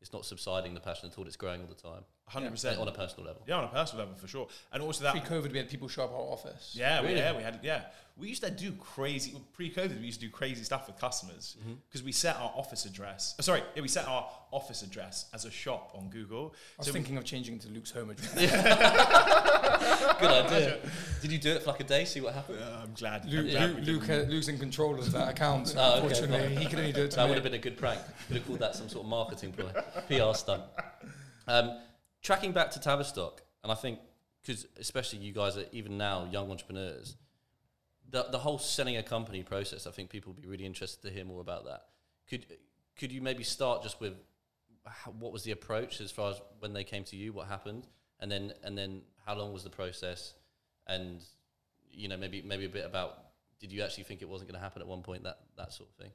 it's not subsiding the passion at all. It's growing all the time 100% on a personal level. yeah on a personal level for sure and also that Pre-COVID, we had people show up at our office. yeah, we, Really? yeah, we had yeah. We used to do crazy pre-COVID. We used to do crazy stuff with customers Mm-hmm. because we set our office address. oh, sorry, yeah, we set our office address as a shop on Google. I was So we- thinking of changing it to Luke's home address. (laughs) Good idea. Did you do it for like a day? See what happened? Uh, I'm glad. I'm Luke, glad Luke, Luke, didn't- uh, Luke's in control of that account. (laughs) Oh, unfortunately, fine. he can only do it to That me. would have been a good prank. Could have called that some sort of marketing ploy, PR stunt. Um, tracking back to Tavistock, and I think because especially you guys are even now young entrepreneurs, the the whole selling a company process. I think people would be really interested to hear more about that. Could could you maybe start just with how, what was the approach as far as when they came to you, what happened, and then and then how long was the process, and you know maybe maybe a bit about did you actually think it wasn't going to happen at one point that that sort of thing.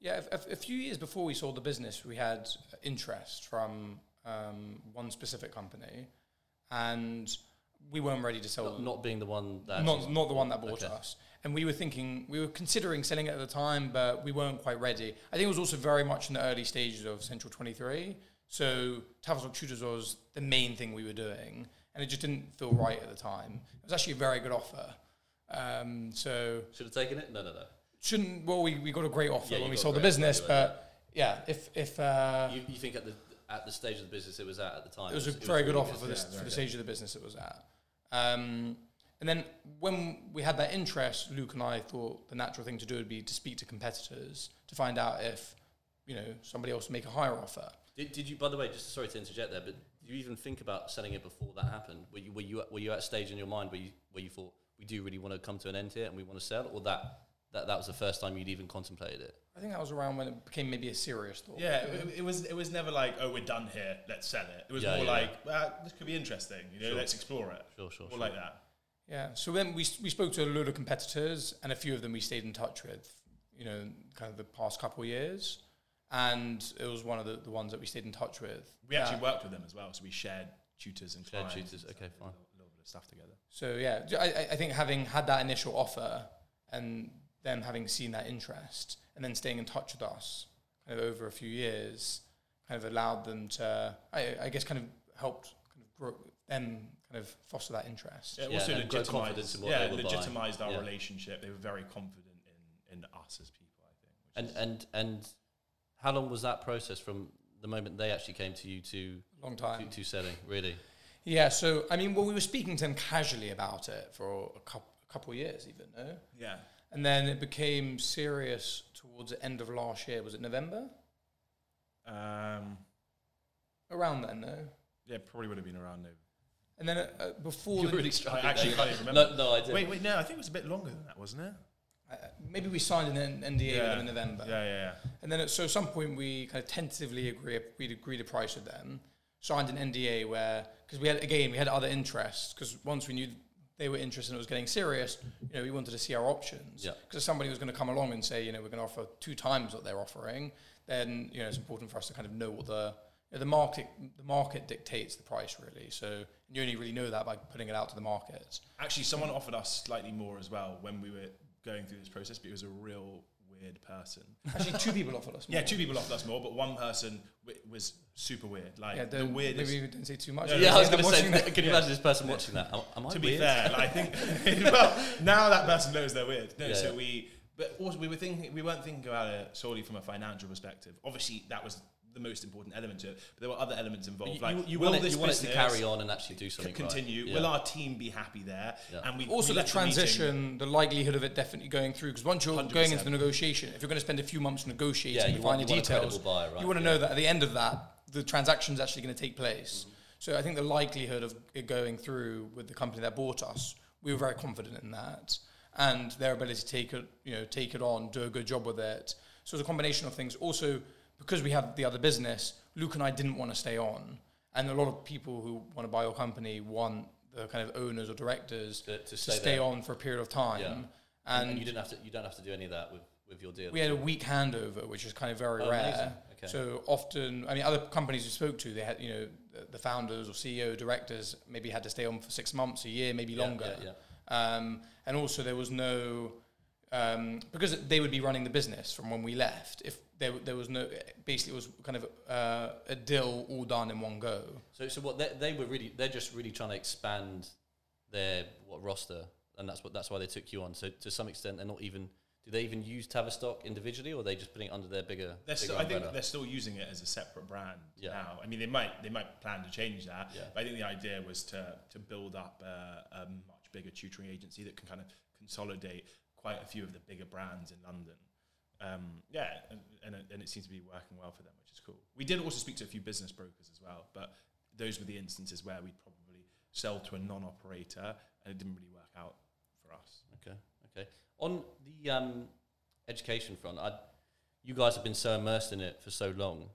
Yeah, a, a- few years before we sold the business, we had interest from um, one specific company, and we weren't ready to sell. Not, not being the one that not, not the one that bought Okay. us. And we were thinking, we were considering selling it at the time, but we weren't quite ready. I think it was also very much in the early stages of Central 23. So Tavistock Tutors was the main thing we were doing, and it just didn't feel right at the time. It was actually a very good offer. Um, so should have taken it. No, no, no. shouldn't well we, we got a great offer Yeah, when we sold the business, but yeah, if if uh, You, you think at the at the stage of the business it was at at the time, it was a very good really offer for this yeah, for the very stage of the business it was at. Um, and then when we had that interest, Luke and I thought the natural thing to do would be to speak to competitors to find out if you know somebody else would make a higher offer. Did, did you? By the way, just sorry to interject there, but did you even think about selling it before that happened? Were you were you were you at a stage in your mind where you where you thought we do really want to come to an end here and we want to sell, or that that that was the first time you'd even contemplated it? I think that was around when it became maybe a serious thought. Yeah, it, it was. It was never like, oh, we're done here. Let's sell it. It was Yeah, more yeah, like, well, this could be interesting. You know, Sure. let's explore it. Sure, sure, More sure. like that. Yeah. So then we we spoke to a load of competitors, and a few of them we stayed in touch with. You know, kind of the past couple of years, and it was one of the, the ones that we stayed in touch with. We actually Uh, worked with them as well, so we shared tutors and Shared clients. tutors, and okay, fine. A little, little bit of stuff together. So yeah, I, I think having had that initial offer and them having seen that interest and then staying in touch with us kind of over a few years, kind of allowed them to, I, I guess, kind of helped kind of grow them kind of foster that interest. Yeah, it Yeah, also and grow confidence legitimized. in what Yeah, they were legitimized our Yeah. relationship. They were very confident in in us as people. I think. which And is- and and how long was that process from the moment they actually came to you to Long time. to selling? Really? Yeah. So I mean, well, we were speaking to them casually about it for a couple, couple of years, even no. Yeah. And then it became serious towards the end of last year. Was it November? Um, Around then, no. yeah, probably would have been around November. And then uh, before You're the, really I struggling. actually there. can't even remember. No, no, I did. Wait, wait, no, I think it was a bit longer than that, wasn't it? uh, maybe we signed an NDA with them in November. Yeah, yeah, yeah. And then at so some point we kind of tentatively agree we agreed a price with them, signed an NDA where because we had again we had other interests because once we knew they were interested and it was getting serious, you know, we wanted to see our options. Yeah. Because if somebody was going to come along and say, you know, we're going to offer two times what they're offering, then you know it's important for us to kind of know what the you know, the market the market dictates the price really. So you only really know that by putting it out to the market. Actually, someone offered us slightly more as well when we were going through this process, but it was a real weird person. Actually, two people offered us. More. Yeah, two people offered us more, but one person w- was super weird. Like Yeah, the don't- weirdest. Maybe we didn't say too much. Yeah, Yeah, I was going to watching say, that. can you imagine this person watching that? Am, am I to weird? be fair, like, I think (laughs) well now that person knows they're weird. No, Yeah, so yeah. we but also we were thinking we weren't thinking about it solely from a financial perspective. Obviously, that was the most important element to it, but there were other elements involved. You, like, you, you will want, it, this you want it to carry on and actually do c- something. continue? Right. Will our team be happy there? Yeah. And we also we the transition, the likelihood of it definitely going through. Because once you're going into the negotiation, if you're going to spend a few months negotiating Yeah, and you want- finding you details, credible buyer, right? you want to Yeah. know that at the end of that, the transaction is actually going to take place. Mm-hmm. So I think the likelihood of it going through with the company that bought us, we were very confident in that, and their ability to take it, you know, take it on, do a good job with it. So it's a combination of things. Also, because we had the other business, Luke and I didn't want to stay on, and a lot of people who want to buy your company want the kind of owners or directors To, to to stay, stay on for a period of time. Yeah. And, And, you didn't have to. You don't have to do any of that with, with your deal. we had a week handover, which is kind of very Oh, rare. Okay. So often, I mean, other companies we spoke to, they had, you know, the, the founders or CEO, directors maybe had to stay on for six months, a year, maybe Yeah, longer. Yeah. Um, and also, there was no um, because they would be running the business from when we left. If there, there was no, basically, it was kind of uh, a deal all done in one go. So, so what they, they were really, they're just really trying to expand their what roster, and that's what that's why they took you on. So, to some extent, they're not even. Do they even use Tavistock individually, or are they just putting it under their bigger? They're bigger still, I think they're still using it as a separate brand Yeah. now. I mean, they might they might plan to change that. Yeah. But I think the idea was to to build up a, a much bigger tutoring agency that can kind of consolidate quite a few of the bigger brands in London. Um, yeah, and, and, and it seems to be working well for them, which is cool. We did also speak to a few business brokers as well, but those were the instances where we'd probably sell to a non-operator, and it didn't really work out for us. Okay, okay. On the um, education front, I, you guys have been so immersed in it for so long.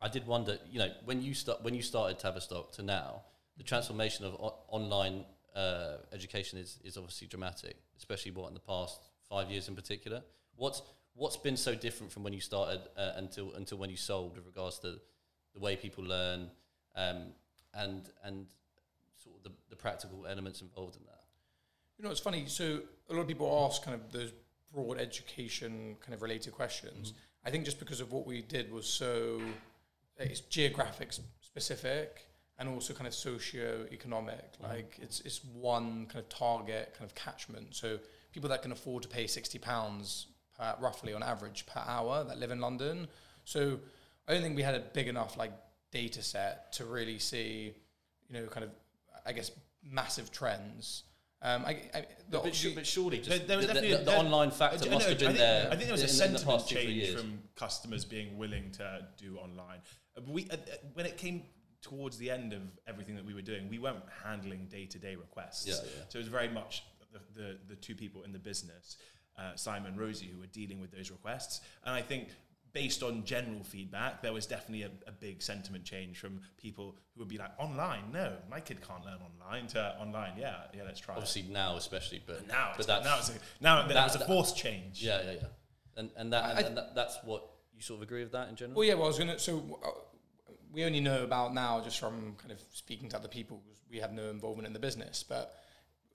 I did wonder, you know, when you start when you started Tavistock to now, the transformation of o- online uh, education is is obviously dramatic, especially what in the past five years in particular. What's what's been so different from when you started uh, until until when you sold with regards to the way people learn um, and and sort of the, the practical elements involved in that. You know, it's funny. So a lot of people ask kind of those broad education kind of related questions. I think just because of what we did was so it's geographic specific and also kind of socio-economic. Like it's it's one kind of target kind of catchment. So people that can afford to pay sixty pounds per, roughly on average per hour that live in London. So I don't think we had a big enough like data set to really see, you know, kind of I guess massive trends. Um, I, I, the But, but, but surely, just There- there was the, the, definitely- the there- online factor I must know, have been I think, there. I think there was a in, in sentiment past two, three change from customers being willing to do online. Uh, We, uh, uh, when it came towards the end of everything that we were doing, we weren't handling day to day requests. Yeah, yeah. So it was very much the, the, the two people in the business, uh, Simon and Rosie, who were dealing with those requests. And I think based on general feedback, there was definitely a, a big sentiment change from people who would be like, online, no, my kid can't learn online, to online, yeah, yeah, let's try it. Obviously now, especially, but Now, but it's, that's now, it's a, now that- that, was a that- fourth change. yeah, yeah, yeah, and and that, I- and, and that that's what you sort of agree with that in general. Well, yeah. Well, I was gonna. So uh, we only know about now just from kind of speaking to other people because we have no involvement in the business. But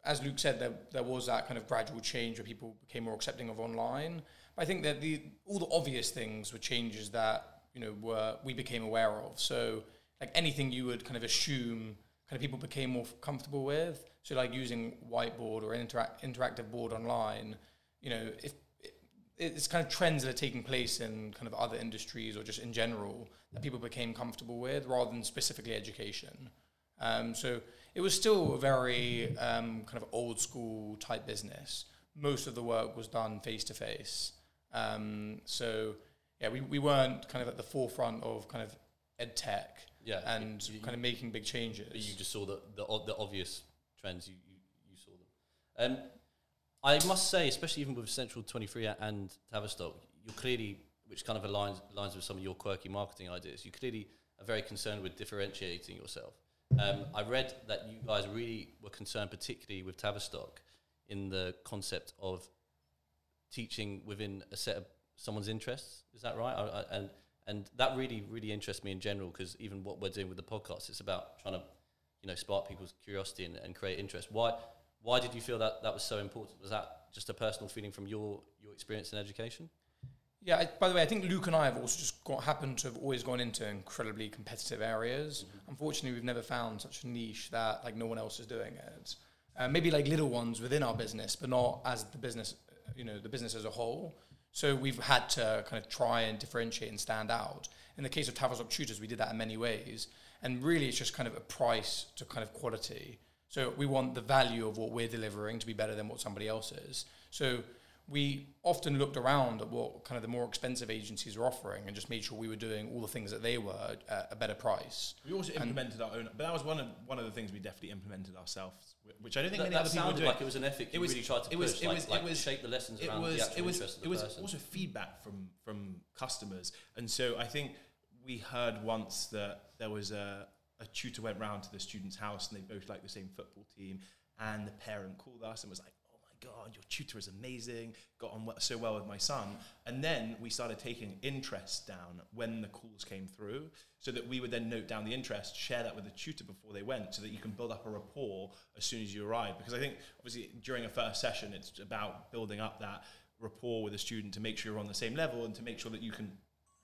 as Luke said, there there was that kind of gradual change where people became more accepting of online. But I think that the all the obvious things were changes that you know were we became aware of. So like anything you would kind of assume kind of people became more comfortable with. So like using whiteboard or interact, interactive board online. You know, if it's kind of trends that are taking place in kind of other industries or just in general that people became comfortable with rather than specifically education. Um, so it was still a very um, kind of old school type business. Most of the work was done face to face. Um, So yeah, we, we weren't kind of at the forefront of kind of ed tech Yeah, and you- you- kind of making big changes. But you just saw the the, the obvious trends. You, you you saw them. Um, I must say, especially even with Central Twenty Three and Tavistock, you're clearly, which kind of aligns aligns with some of your quirky marketing ideas. You clearly are very concerned with differentiating yourself. Um, I read that you guys really were concerned, particularly with Tavistock, in the concept of teaching within a set of someone's interests. Is that right? I, I, and and that really really interests me in general because even what we're doing with the podcast, it's about trying to you know spark people's curiosity and, and create interest. Why why did you feel that that was so important? Was that just a personal feeling from your your experience in education? Yeah. I, by the way, I think Luke and I have also just got, happened to have always gone into incredibly competitive areas. Unfortunately, we've never found such a niche that like no one else is doing it. Uh, maybe like little ones within our business, but not as the business, you know, the business as a whole. So we've had to kind of try and differentiate and stand out. In the case of Tavistock Tutors, we did that in many ways. And really, it's just kind of a price to kind of quality. So we want the value of what we're delivering to be better than what somebody else is. So we often looked around at what kind of the more expensive agencies were offering and just made sure we were doing all the things that they were at a better price. We also implemented our own, but that was one of one of the things we definitely implemented ourselves, which I don't think That, many that other people were sounded doing. like it was an ethic you It was- really tried to it was- push, it like, was- like shape the lessons it around was the actual it was interest of the it was person. also feedback from from customers, and so I think we heard once that there was a a tutor went round to the student's house and they both liked the same football team, and the parent called us and was like. "Oh my God, your tutor is amazing. Got on so well with my son. And then we started taking interest down when the calls came through, so that we would then note down the interest, share that with the tutor before they went, so that you can build up a rapport as soon as you arrive. Because I think obviously during a first session, it's about building up that rapport with a student to make sure you're on the same level and to make sure that you can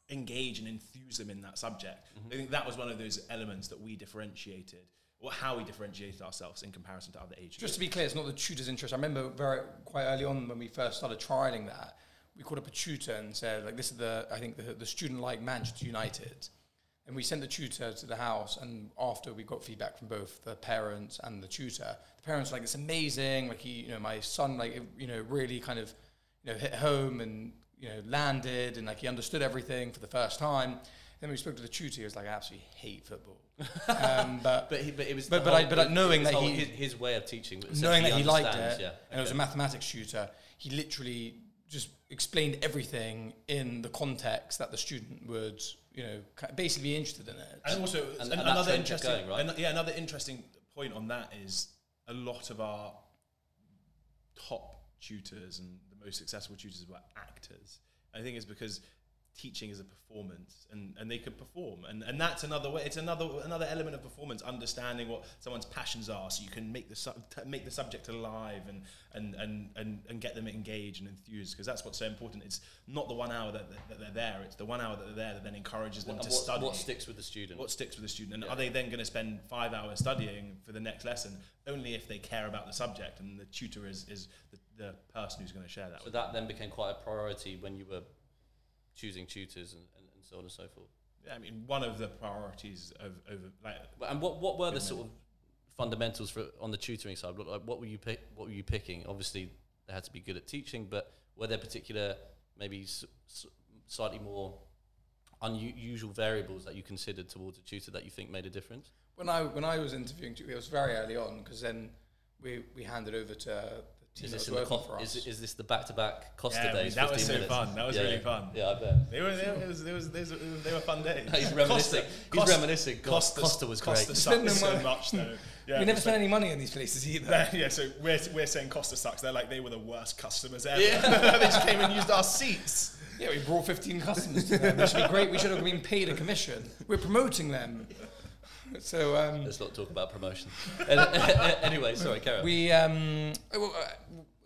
engage and enthuse them in that subject. Mm-hmm. I think that was one of those elements that we differentiated, or how we differentiated ourselves in comparison to other agencies. Just to be clear, it's not the tutor's interest. I remember very quite early on when we first started trialing that, we called up a tutor and said, like, this is the I think the, the student like Manchester United, and we sent the tutor to the house. And after we got feedback from both the parents and the tutor, the parents were like, "It's amazing! Like, he, you know, my son, like, you know, really kind of, you know, hit home and you know landed and like he understood everything for the first time." Then we spoke to the tutor. He was like, "I absolutely hate football." (laughs) um, but But he, but it was But- the but I- whole- but I- it- knowing that whole- he- his, his way of teaching, was knowing that he liked understands, it, yeah. and it was a mathematics tutor, he literally just explained everything in the context that the student would, you know, basically be interested in it. And also, And- an- and another interesting, going, right? an- yeah, another interesting point on that is a lot of our top tutors and the most successful tutors were actors. I think it's because teaching is a performance, and, and they could perform, and, and that's another way. It's another another element of performance, understanding what someone's passions are, so you can make the sub, make the subject alive and and, and, and and get them engaged and enthused, because that's what's so important. It's not the one hour that, that, they're there; it's the one hour that they're there that then encourages them to what, study what sticks with the student? what sticks with the student and Yeah. are they then going to spend five hours studying for the next lesson only if they care about the subject and the tutor is, is the, the person who's going to share that so that then became quite a priority when you were choosing tutors and, and, and so on and so forth. yeah, I mean one of the priorities of over like And what, what were the sort of fundamentals for on the tutoring side? What- Like, what were you pick, what were you picking? Obviously, they had to be good at teaching, but were there particular maybe s- s- slightly more unusual variables that you considered towards a tutor that you think made a difference? when I when I was interviewing, it was very early on because then we we handed over to the team Is this, in the co- is, is this the back-to-back Costa Yeah, days? that was so minutes? fun. That was Yeah, really yeah. fun. Yeah, I bet. they were, they were, was, it was, they, were, they were fun days He's reminiscing. He's Costa- reminiscing. Costa, Costa was Costa great. (laughs) sucks Spend no so much though (laughs) yeah, we never so- spent any money in these places either. (laughs) yeah, so we're, we're saying Costa sucks. They're like they were the worst customers ever. they just came and used our seats. Yeah, we brought 15 customers to them. It should be great. We should have been paid a commission. We're promoting them. (laughs) So um, Let's not talk about promotion. (laughs) anyway, sorry, carry we, um, well,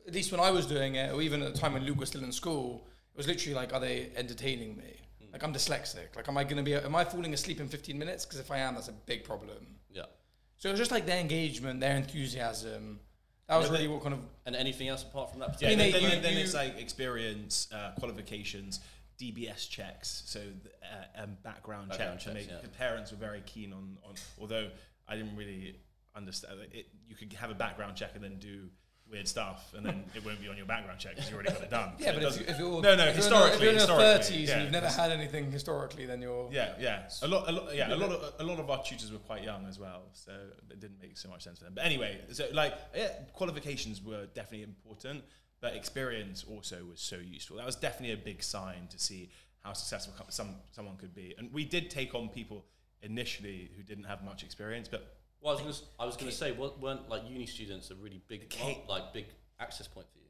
at least when I was doing it, or even at the time when Luke was still in school, it was literally like, are they entertaining me? Like I'm dyslexic. Like, am I going to be? Am I falling asleep in 15 minutes? Because if I am, that's a big problem. yeah. So it was just like their engagement, their enthusiasm. That was But really what kind of And anything else apart from that? Yeah, mean, then, they- then, you- then you- it's like experience, uh, qualifications, DBS checks, so uh, um, background, Background check. checks, they- yeah. The parents were very keen on, on although I didn't really understand it. You could have a background check and then do weird stuff, and then it won't be on your background check because you already got it done. (laughs) Yeah, So but if, you, if you're No, no, if historically, you're in your thirties yeah, and you've never had anything historically, then you're Yeah, yeah. A lot, a lot, yeah. A lot of a lot of our tutors were quite young as well, so it didn't make so much sense for them. But anyway, so like, yeah, qualifications were definitely important, but experience also was so useful. That was definitely a big sign to see how successful some someone could be. And we did take on people initially who didn't have much experience, but Well, I was gonna, s- I was going to say, weren't like uni students a really big, Okay. like big access point for you?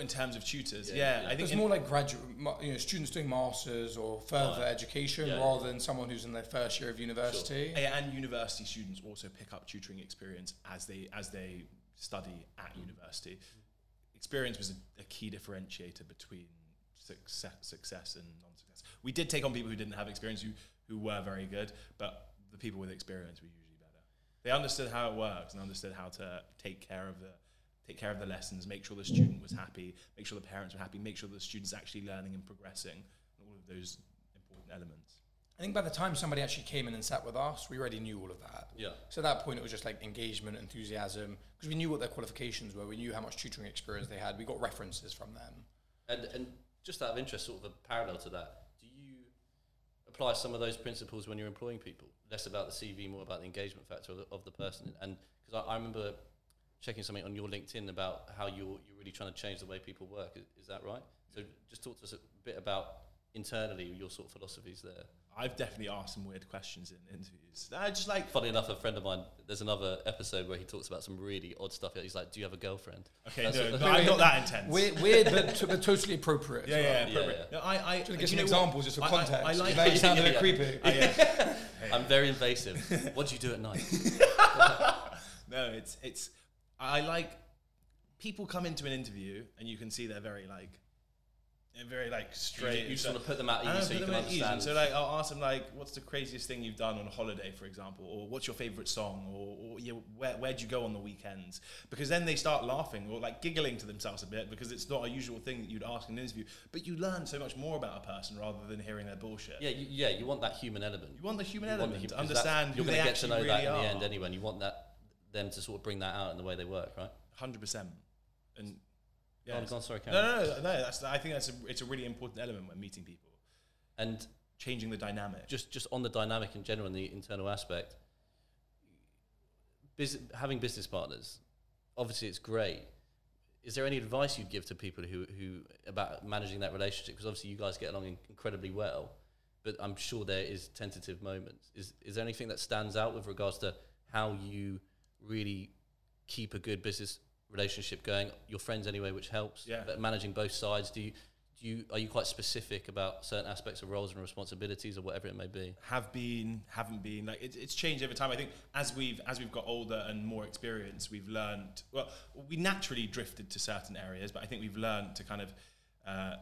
in terms of tutors, Yeah, yeah, yeah. I think it's more like graduate, you know, students doing masters or further Right. education Yeah, rather than someone who's in their first year of university. Yeah, and university students also pick up tutoring experience as they as they study at university. Experience was a, a key differentiator between success, success and non-success. We did take on people who didn't have experience who who were very good, but the people with experience were usually better. They understood how it works and understood how to take care of the take care of the lessons, make sure the student was happy, make sure the parents were happy, make sure the student's actually learning and progressing, and all of those important elements. I think by the time somebody actually came in and sat with us, we already knew all of that. Yeah. So at that point, it was just like engagement, enthusiasm, because we knew what their qualifications were. We knew how much tutoring experience they had. We got references from them. And and just out of interest, sort of a parallel to that, do you apply some of those principles when you're employing people? Less about the CV, more about the engagement factor of the, of the person. And because I, I remember checking something on your LinkedIn about how you're you're really trying to change the way people work. Is, is that right? So just talk to us a bit about internally your sort of philosophies there. I've definitely asked some weird questions in interviews. I just like Funny enough, a friend of mine, there's another episode where he talks about some really odd stuff. He's like, "Do you have a girlfriend?" Okay, That's no, no, (laughs) I'm not that intense. Weird, weird but, t- but totally appropriate. yeah, yeah, well. yeah, Yeah, appropriate. yeah. No, I, I, Trying to do get some you know examples what? just for I- I- context. I, like. Now you sound a bit Yeah. creepy. (laughs) Oh, yeah. (laughs) I'm very invasive. what do you do at night? no, it's it's. I like people come into an interview and you can see they're very like, they're very like straight. you just and want to put them at ease uh, so you can them at ease. understand. So like, I'll ask them like, "What's the craziest thing you've done on a holiday, for example, or what's your favorite song, or, or where where'd you go on the weekends?" Because then they start laughing or like giggling to themselves a bit because it's not a usual thing that you'd ask in an interview. But you learn so much more about a person rather than hearing their bullshit. yeah, you, yeah, you want that human element. You want the human You element the to human- that's- understand You're going to get to know really that in the end anyway. And you want that them to sort of bring that out in the way they work, right? Hundred percent. And Yeah, I'm gone, sorry, no, no, no, no. That's I think that's a, it's a really important element when meeting people, And changing the dynamic. just just on the dynamic in general and the internal aspect, bus- having business partners, obviously it's great. Is there any advice you'd give to people who, who about managing that relationship? Because obviously you guys get along in- incredibly well, but I'm sure there is tentative moments. Is is there anything that stands out with regards to how you really keep a good business relationship going? Your friends anyway, which helps. Yeah. But managing both sides, do you do you are you quite specific about certain aspects of roles and responsibilities or whatever it may be? have been, haven't been. Like it, it's changed over time. I think as we've as we've got older and more experience, we've learned. Well, we naturally drifted to certain areas, but I think we've learned to kind of uh,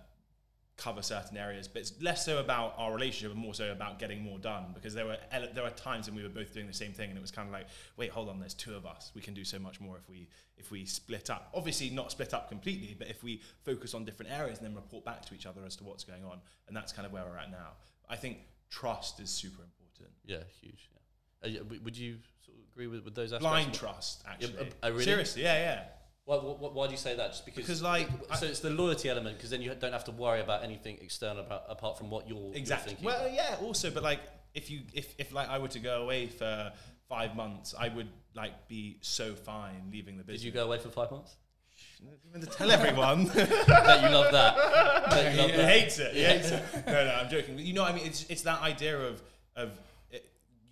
cover certain areas. But it's less so about our relationship and more so about getting more done. Because there were there were times when we were both doing the same thing, and it was kind of like, wait, hold on, there's two of us. We can do so much more if we if we split up. Obviously, not split up completely, but if we focus on different areas and then report back to each other as to what's going on, and that's kind of where we're at now. I think trust is super important. Yeah, huge. Yeah. Uh, yeah, would you sort of agree with, with those aspects? Blind trust, actually. uh, uh, really? Seriously, yeah, yeah. Why, why, why do you say that? Just because? Because, like, so it's the loyalty element because then you don't have to worry about anything external about, apart from what you're, Exactly. you're thinking. Well, yeah. Also, but like, if you if if like I were to go away for five months, I would like be so fine leaving the business. Did you go away for five months? Even to tell everyone. (laughs) that you love that. Bet you love he that. hates it. He hates it. (laughs) No, no, I'm joking. But you know, what I mean, it's it's that idea of of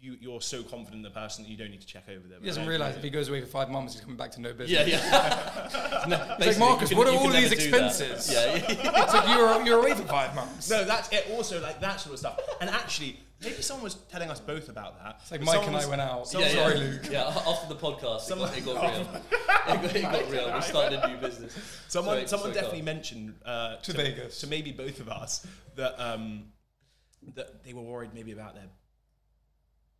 you you're so confident in the person that you don't need to check over them. He doesn't And realise if he goes away for five months, he's coming back to no business. Yeah, yeah. (laughs) no, It's like, Marcus, you what are all these never do that. expenses? Yeah, yeah. (laughs) it's like you're, you're away for five months. No, that's it. Also, like that sort of stuff. And actually, maybe someone was telling us both about that. It's like Mike someone and I was- went out. someone- yeah, Sorry, yeah. Luke. Yeah, after the podcast, it Someone- got, it got (laughs) real. It got, it got real. We started a new business. Someone, Sorry, someone sorry, definitely Carl. mentioned uh, To Vegas. to maybe both of us that um, that they were worried maybe about their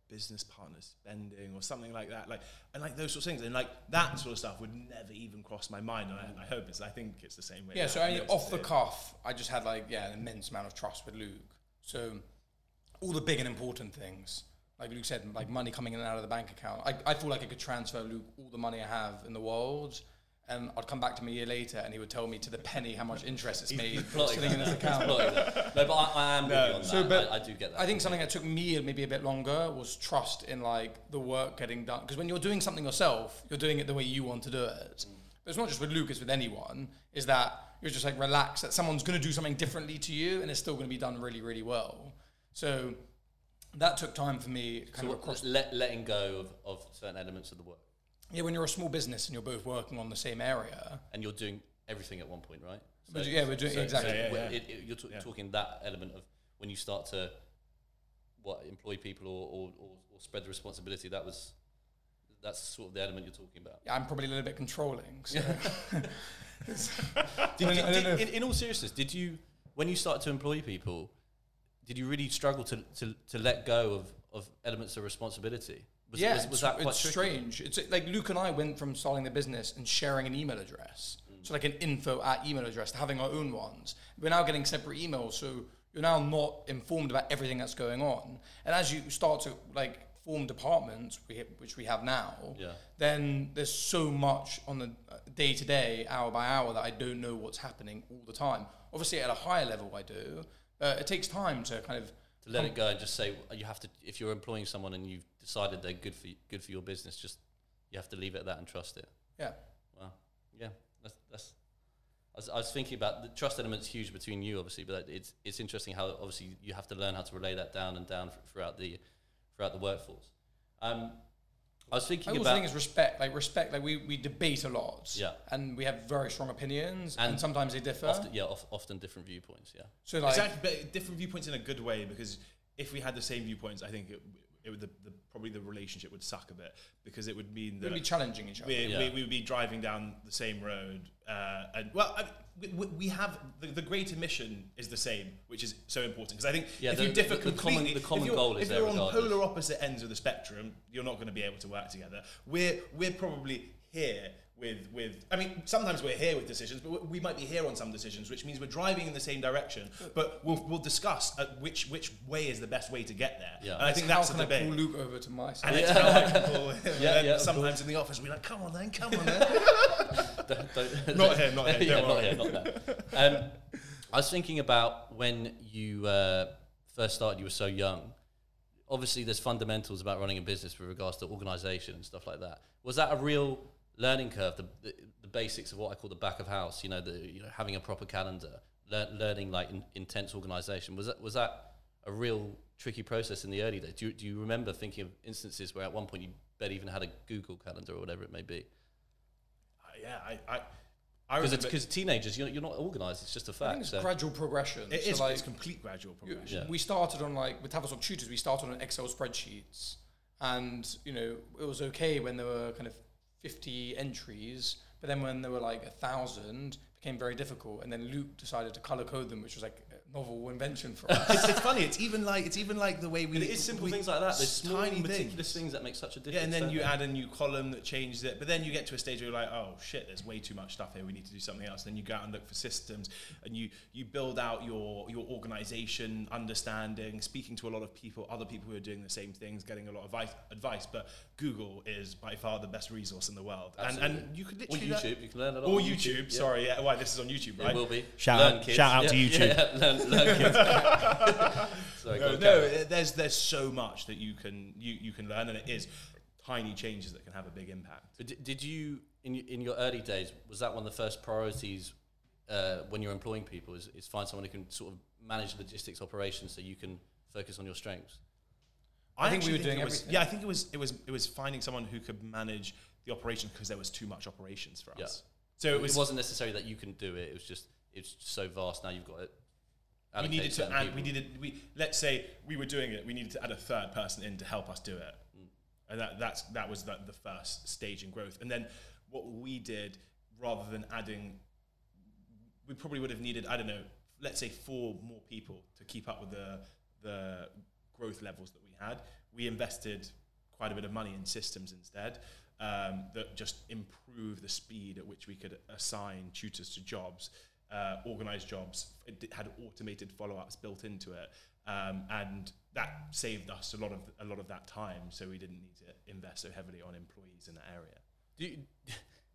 business partners spending or something like that, like and like those sorts of things, and like that sort of stuff would never even cross my mind. And I, I hope it's. I think it's the same way. Yeah, so I mean, off the it. cuff, I just had like yeah, an immense amount of trust with Luke. So all the big and important things like Luke said, like money coming in and out of the bank account. I, I feel like I could transfer Luke all the money I have in the world, and I'd come back to him a year later, and he would tell me to the penny how much interest it's made in his account. no, but I, I am with No. So, that. but I, I do get that. I think something that took me maybe a bit longer was trust in like the work getting done. Because when you're doing something yourself, you're doing it the way you want to do it. Mm. But it's not just with Lucas, with anyone. Is that you're just like relaxed that someone's going to do something differently to you, and it's still going to be done really, really well. So that took time for me, kind so of across. let, letting go of, of certain elements of the work, Yeah, when you're a small business and you're both working on the same area. and you're doing everything at one point, right? But yeah, we're doing- exactly. Yeah, yeah, yeah. it- it- you're t- Yeah. talking that element of when you start to what employ people or, or, or, or spread the responsibility. That was that's sort of the element you're talking about. Yeah, I'm probably a little bit controlling. So. (laughs) Did, did- did- in, in all seriousness, did you when you started to employ people, did you really struggle to, to, to let go of, of elements of responsibility? Was, yeah, was, was it's, that it's tricky? strange. It's like Luke and I went from starting the business and sharing an email address, Mm. so like an info at email address, to having our own ones. We're now getting separate emails, so you're now not informed about everything that's going on. And as you start to like form departments, we, which we have now, Yeah. then there's so much on the day to day, hour by hour, that I don't know what's happening all the time. Obviously, at a higher level, I do. But it takes time to kind of to let it go and just say you have to if you're employing someone and you've decided they're good for you, good for your business just you have to leave it at that and trust it yeah. wow yeah that's that's I was, I was thinking about the trust element's huge between you obviously but it's it's interesting how obviously you have to learn how to relay that down and down throughout the throughout the workforce um I was thinking I also about think is respect. Like respect, like we, we debate a lot, Yeah. and we have very strong opinions, and, And sometimes they differ. often, yeah of, often different viewpoints yeah so like, exactly, but different viewpoints in a good way because if we had the same viewpoints, I think it, it would the, the, probably the relationship would suck a bit because it would mean that we'd that be challenging each other. we, Yeah. we, we would be driving down the same road. Uh, and well, I, we, we- we have the, the greater mission is the same, which is so important because I think Yeah, if the- you differ the- the common- completely, the common if you're, goal is if there you're on polar opposite ends of the spectrum, you're not going to be able to work together. We're we're probably here with with. I mean, sometimes we're here with decisions, but we- we might be here on some decisions, which means we're driving in the same direction. But we'll we'll discuss uh, which which way is the best way to get there. Yeah. and I think how that's can the I debate. pull Luke over to my side? and it's how I can pull (laughs) him. Yeah, yeah, sometimes in the office, we're like, "Come on, then, come on, then." (laughs) Don't- don't- (laughs) Not here, not here, yeah, don't not worry. here, not there. Um, I was thinking about when you uh, first started. You were so young. Obviously, there's fundamentals about running a business with regards to organisation and stuff like that. Was that a real learning curve? The, the, the basics of what I call the back of house. You know, the you know having a proper calendar, lear, learning like in, intense organisation. Was that was that a real tricky process in the early days? Do you, do you remember thinking of instances where at one point you bet even had a Google calendar or whatever it may be? Uh, yeah, I, I, I Because remember. because teenagers, you're, you're not organised. It's just a fact. think it's so- gradual progression. It so is. like, it's complete gradual progression. Yeah. we started on like with Tavistock Tutors, we started on Excel spreadsheets, and you know it was okay when there were kind of fifty entries, but then when there were like a thousand, it became very difficult. And then Luke decided to color code them, which was like a novel invention for us. it's, it's funny. It's even like it's even like the way we. But it is simple we- things like that. There's small, tiny meticulous things. things that make such a difference. Yeah, and then you they? add a new column that changes it. But then you get to a stage where you're like, oh shit, there's way too much stuff here. We need to do something else. And Then you go out and look for systems, and you you build out your your organization, understanding, speaking to a lot of people, other people who are doing the same things, getting a lot of advice. advice. But Google is by far the best resource in the world, and Absolutely. and you could or literally YouTube. You can learn a lot. or on YouTube. yeah. Sorry, yeah. Why this is on YouTube, It right? will be. Shout learn out- kids. shout out to YouTube. Yeah, learn, learn (laughs) kids. (laughs) Sorry, no, no, there's there's so much that you can you, you can learn, and it is tiny changes that can have a big impact. But did, did you in in your early days was that one of the first priorities uh, when you're employing people is, is find someone who can sort of manage logistics operations so you can focus on your strengths? I think we were doing it was, everything. Yeah, I think it was it was it was finding someone who could manage the operation because there was too much operations for us. Yeah. So it was it wasn't necessarily that you can do it. It was just it's so vast now. You've got it. we needed to add, we needed we let's say we were doing it we needed to add a third person in to help us do it Mm. and that that's that was the, the first stage in growth and then what we did rather than adding we probably would have needed i don't know let's say four more people to keep up with the the growth levels that we had we invested quite a bit of money in systems instead um, that just improve the speed at which we could assign tutors to jobs uh, organize jobs. It had automated follow ups built into it. Um, and that saved us a lot of a lot of that time, so we didn't need to invest so heavily on employees in that area. Do you, (laughs)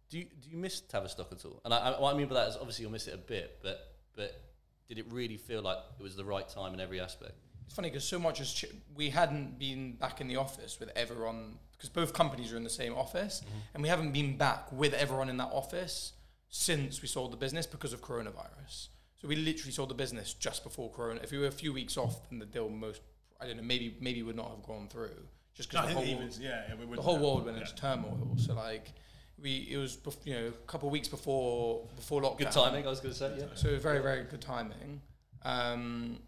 do you, do you miss Tavistock at all? And I, I, what I mean by that is obviously you'll miss it a bit, but but did it really feel like it was the right time in every aspect? It's funny because so much has ch- we hadn't been back in the office with everyone because both companies are in the same office, and we haven't been back with everyone in that office since we sold the business because of coronavirus. So we literally sold the business just before Corona. If we were a few weeks off, then the deal most I don't know maybe maybe would not have gone through just because I the whole even yeah, yeah, we the whole world went yeah. into turmoil. So like we it was bef- you know a couple of weeks before before lockdown. Good timing, I was going to say. Yeah. So very very good timing. Um,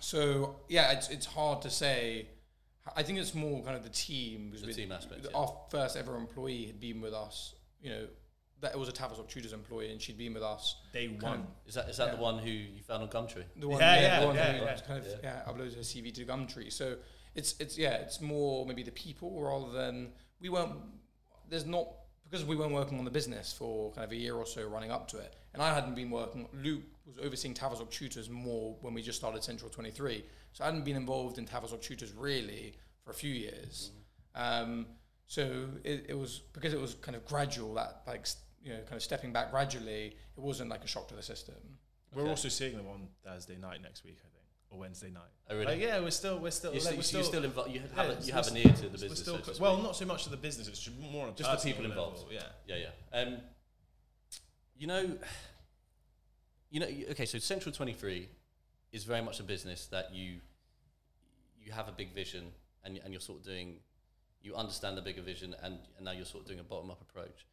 so yeah, it's it's hard to say. I think it's more kind of the team because The we- team aspect, Our first ever employee had been with us. You know, that it was a Tavistock Tutors employee, and she'd been with us. day kind one. of- Is that is that the one who you found on Gumtree? The one, Yeah, yeah, yeah, the one yeah, who yeah. kind of Yeah. yeah. uploads her CV to Gumtree. So it's it's yeah, it's more maybe the people rather than we weren't. There's not because we weren't working on the business for kind of a year or so running up to it, and I hadn't been working. Luke was overseeing Tavistock Tutors more when we just started Central Twenty Three, so I hadn't been involved in Tavistock Tutors really for a few years. Um, so it, it was because it was kind of gradual that like you know kind of stepping back gradually. It wasn't like a shock to the system. We're also seeing them on Thursday night next week, I think, or Wednesday night. Oh, really? Like, yeah, we're still we're still You're like, still, we're so you're still involved. You have, yeah, a, you have we're an ear to the business. still so to co- speak. well, not so much to the business. It's just more on Just the personal people level, involved. Yeah. Yeah, yeah. Um, you know, you know. Okay, so Central Twenty Three is very much a business that you you have a big vision, and and you're sort of doing. You understand the bigger vision, and, and now you're sort of doing a bottom up approach.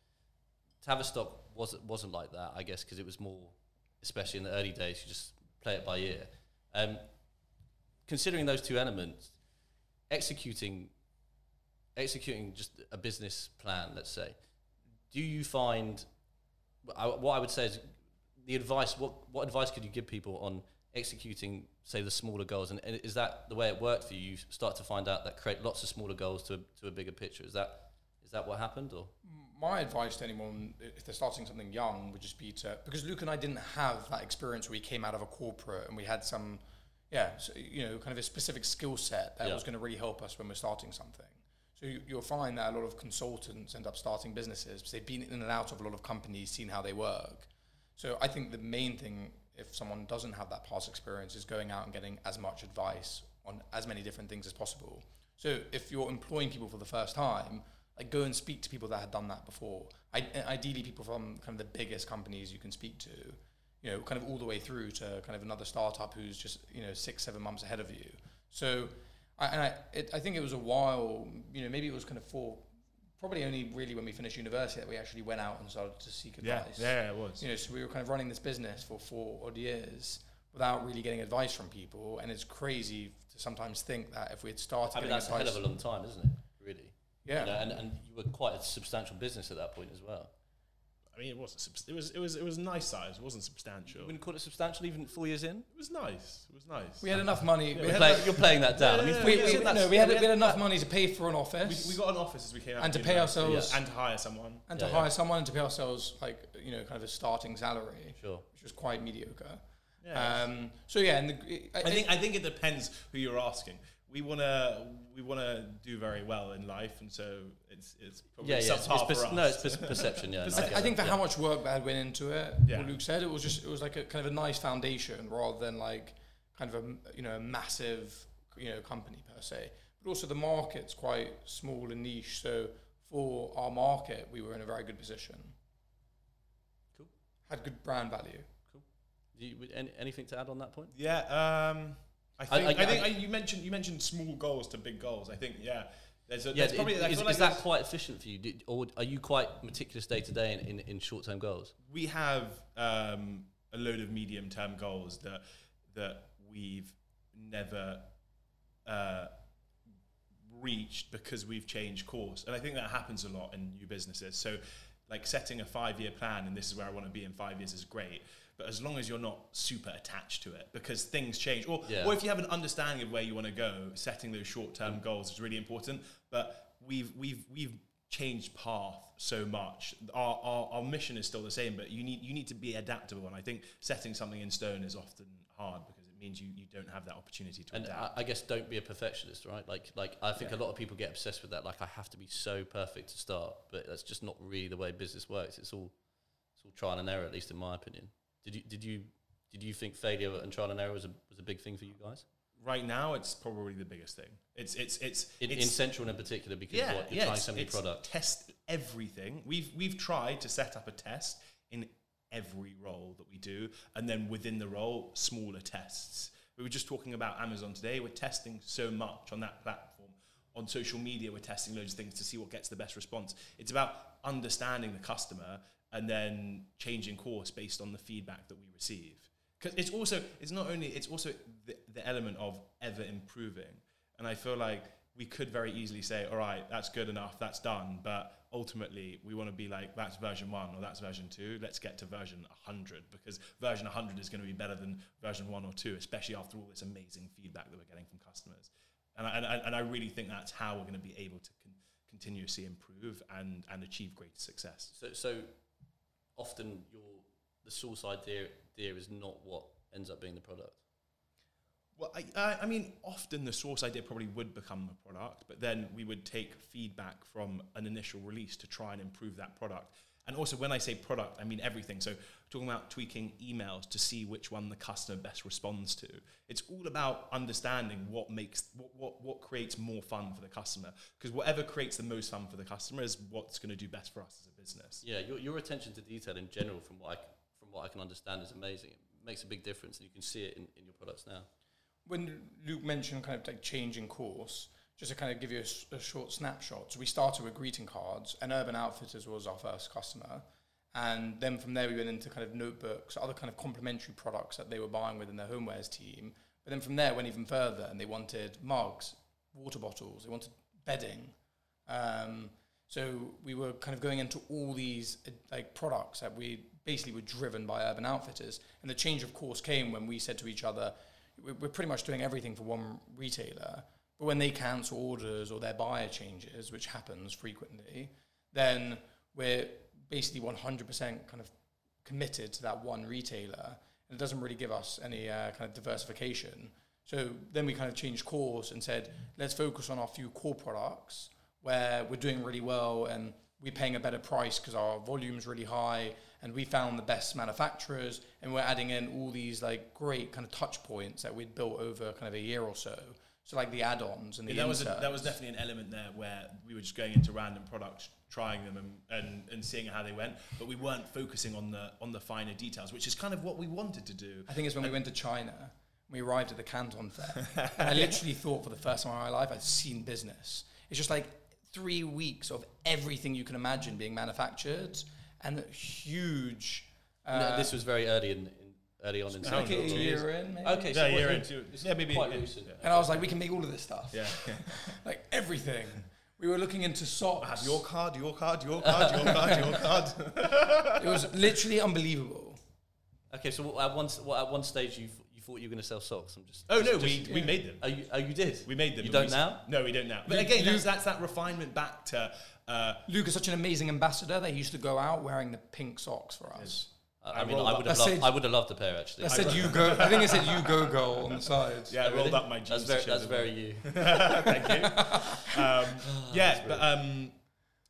Tavistock wasn't wasn't like that, I guess, because it was more, especially in the early days, you just play it by ear. Um, considering those two elements, executing executing just a business plan, let's say, do you find I, what I would say is the advice? What what advice could you give people on executing, say, the smaller goals? And, and is that the way it worked for you? You start to find out that create lots of smaller goals to a, to a bigger picture. Is that is that what happened? Or my advice to anyone if they're starting something young would just be to because Luke and I didn't have that experience where we came out of a corporate and we had some yeah so, you know kind of a specific skill set that Yeah. was going to really help us when we're starting something so you, you'll find that a lot of consultants end up starting businesses because they've been in and out of a lot of companies seen how they work so I think the main thing if someone doesn't have that past experience is going out and getting as much advice on as many different things as possible so if you're employing people for the first time like go and speak to people that had done that before. I, ideally, people from kind of the biggest companies you can speak to, you know, kind of all the way through to kind of another startup who's just you know six, seven months ahead of you. So, I, and I, it, I think it was a while, you know, maybe it was kind of for probably only really when we finished university that we actually went out and started to seek advice. yeah, it was. You know, so we were kind of running this business for four odd years without really getting advice from people, and it's crazy to sometimes think that if we had started I mean, getting that's a hell of a long time, isn't it? Really. yeah, You know, and and you were quite a substantial business at that point as well. I mean, it wasn't. Subst- it was. It was. It was nice size. It wasn't substantial. You wouldn't call it substantial even four years in. It was nice. It was nice. we had enough money. Yeah, we we You're, playing, you're playing that down. I mean, Yeah, four we, we, no, we had, yeah, we had enough money to pay for an office we got an office as we came out And to pay university, ourselves- and to hire someone. and to Yeah, hire someone and to pay ourselves like you know kind of a starting salary, Sure. which was quite mediocre. Yeah. Um, so yeah, and the, I think I think it depends who you're asking. We wanna we wanna do very well in life, and so it's it's probably Yeah, yeah. It's, subpar it's for us. no, it's perce- perception. Yeah, (laughs) no, I, I think for yeah. how much work that went into it, Yeah. what Luke said, it was just it was like a kind of a nice foundation rather than like kind of a you know a massive you know company per se. But also the market's quite small and niche, so for our market, we were in a very good position. Cool. Had good brand value. Do you, any, anything to add on that point? Yeah, um, I I- think I, I- think I- I, you mentioned you mentioned small goals to big goals. I think yeah, there's a, Yeah, there's probably is, is, like is that quite efficient for you, Did, or are you quite meticulous day to day in, in, in short term goals? we have um, a load of medium term goals that that we've never uh, reached because we've changed course, and I think that happens a lot in new businesses. So, like setting a five year plan, and this is where I want to be in five years is great. But as long as you're not super attached to it, because things change, or, Yeah. or if you have an understanding of where you want to go, setting those short term mm. goals is really important. But we've we've we've changed path so much. Our, our our mission is still the same, but you need you need to be adaptable. And I think setting something in stone is often hard because it means you, you don't have that opportunity to And I. I guess don't be a perfectionist, right? Like, like I think Yeah. a lot of people get obsessed with that. Like, I have to be so perfect to start, but that's just not really the way business works. It's all, it's all trial and error, at least in my opinion. Did you, did you, did you think failure and trial and error was a was a big thing for you guys right now, it's probably the biggest thing. It's it's it's in, in Central in particular? Because what, you're trying so many products, test everything. We've we've tried to set up a test in every role that we do, and then within the role, smaller tests. We were just talking about Amazon today. We're testing so much on that platform. On social media, we're testing loads of things to see what gets the best response. It's about understanding the customer and then changing course based on the feedback that we receive. Because it's also it's not only it's also the, the element of ever improving. And I feel like we could very easily say, all right, that's good enough, that's done. But ultimately, we want to be like, that's version one or that's version two. Let's get to version 100 because version 100 is going to be better than version one or two, especially after all this amazing feedback that we're getting from customers. And I, and and I really think that's how we're going to be able to con- continuously improve and, and achieve greater success. So, so often your the source idea, idea is not what ends up being the product. Well, I, I mean, often the source idea probably would become a product, but then we would take feedback from an initial release to try and improve that product. And also, when I say product, I mean everything. So, talking about tweaking emails to see which one the customer best responds to. It's all about understanding what makes what what, what creates more fun for the customer. Because whatever creates the most fun for the customer is what's going to do best for us as a business. Yeah, your, your attention to detail in general, from what I, c- from what I can understand, is amazing. It makes a big difference, and you can see it in, in your products now. when Luke mentioned kind of like changing course, just to kind of give you a short snapshot. So we started with greeting cards, and Urban Outfitters was our first customer, and then from there we went into kind of notebooks, other kind of complementary products that they were buying within their homewares team. But then from there went even further, and they wanted mugs, water bottles, they wanted bedding. Um, so we were kind of going into all these uh, like products that we basically were driven by Urban Outfitters, and the change of course came when we said to each other, we're pretty much doing everything for one retailer, but when they cancel orders or their buyer changes, which happens frequently, then we're basically 100% kind of committed to that one retailer, and it doesn't really give us any uh, kind of diversification. So then we kind of changed course and said, let's focus on our few core products where we're doing really well and we're paying a better price because our volume's really high and we found the best manufacturers and we're adding in all these like great kind of touch points that we'd built over kind of a year or so. So like the add-ons and the Yeah, that was a, that was definitely an element there where we were just going into random products, trying them and, and, and seeing how they went, but we weren't focusing on the on the finer details, which is kind of what we wanted to do. I think it's when we went to China. We arrived at the Canton Fair. (laughs) and I literally thought for the first time in my life I'd seen business. It's just like three weeks of everything you can imagine being manufactured and a huge. No, Uh, this was very early in, in early on in It's like a year in, maybe. Okay, so Yeah, year it- into- it's yeah, maybe- quite yeah. recent. And I was like, we can make all of this stuff. Yeah, (laughs) yeah. Like everything. We were looking into socks. Have your card, your card, your card, your card, your (laughs) card. it was literally unbelievable. Okay, so at one s- what, at one stage you you thought you were going to sell socks. I'm just. Oh no, just- we, just- we made them. Oh, you, oh, you did. We made them. You don't we- now? No, we don't now. But Luke- again, that's, Luke- that's that refinement back to. Uh, Luke is such an amazing ambassador that he used to go out wearing the pink socks for us. I, I I mean, I would have I loved. said- I would have loved a pair actually. I said you go. I think I said you go go on the sides. yeah, I rolled really? up my jeans. That's very. That's very you. (laughs) Thank you. Um, (laughs) yeah, but um,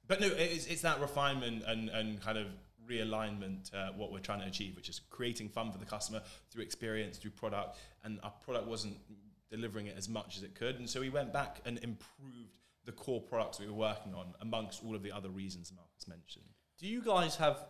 but no, it's, it's that refinement and, and kind of realignment uh, what we're trying to achieve, which is creating fun for the customer through experience, through product, and our product wasn't delivering it as much as it could, and so we went back and improved the core products we were working on amongst all of the other reasons Marcus mentioned. Do you guys have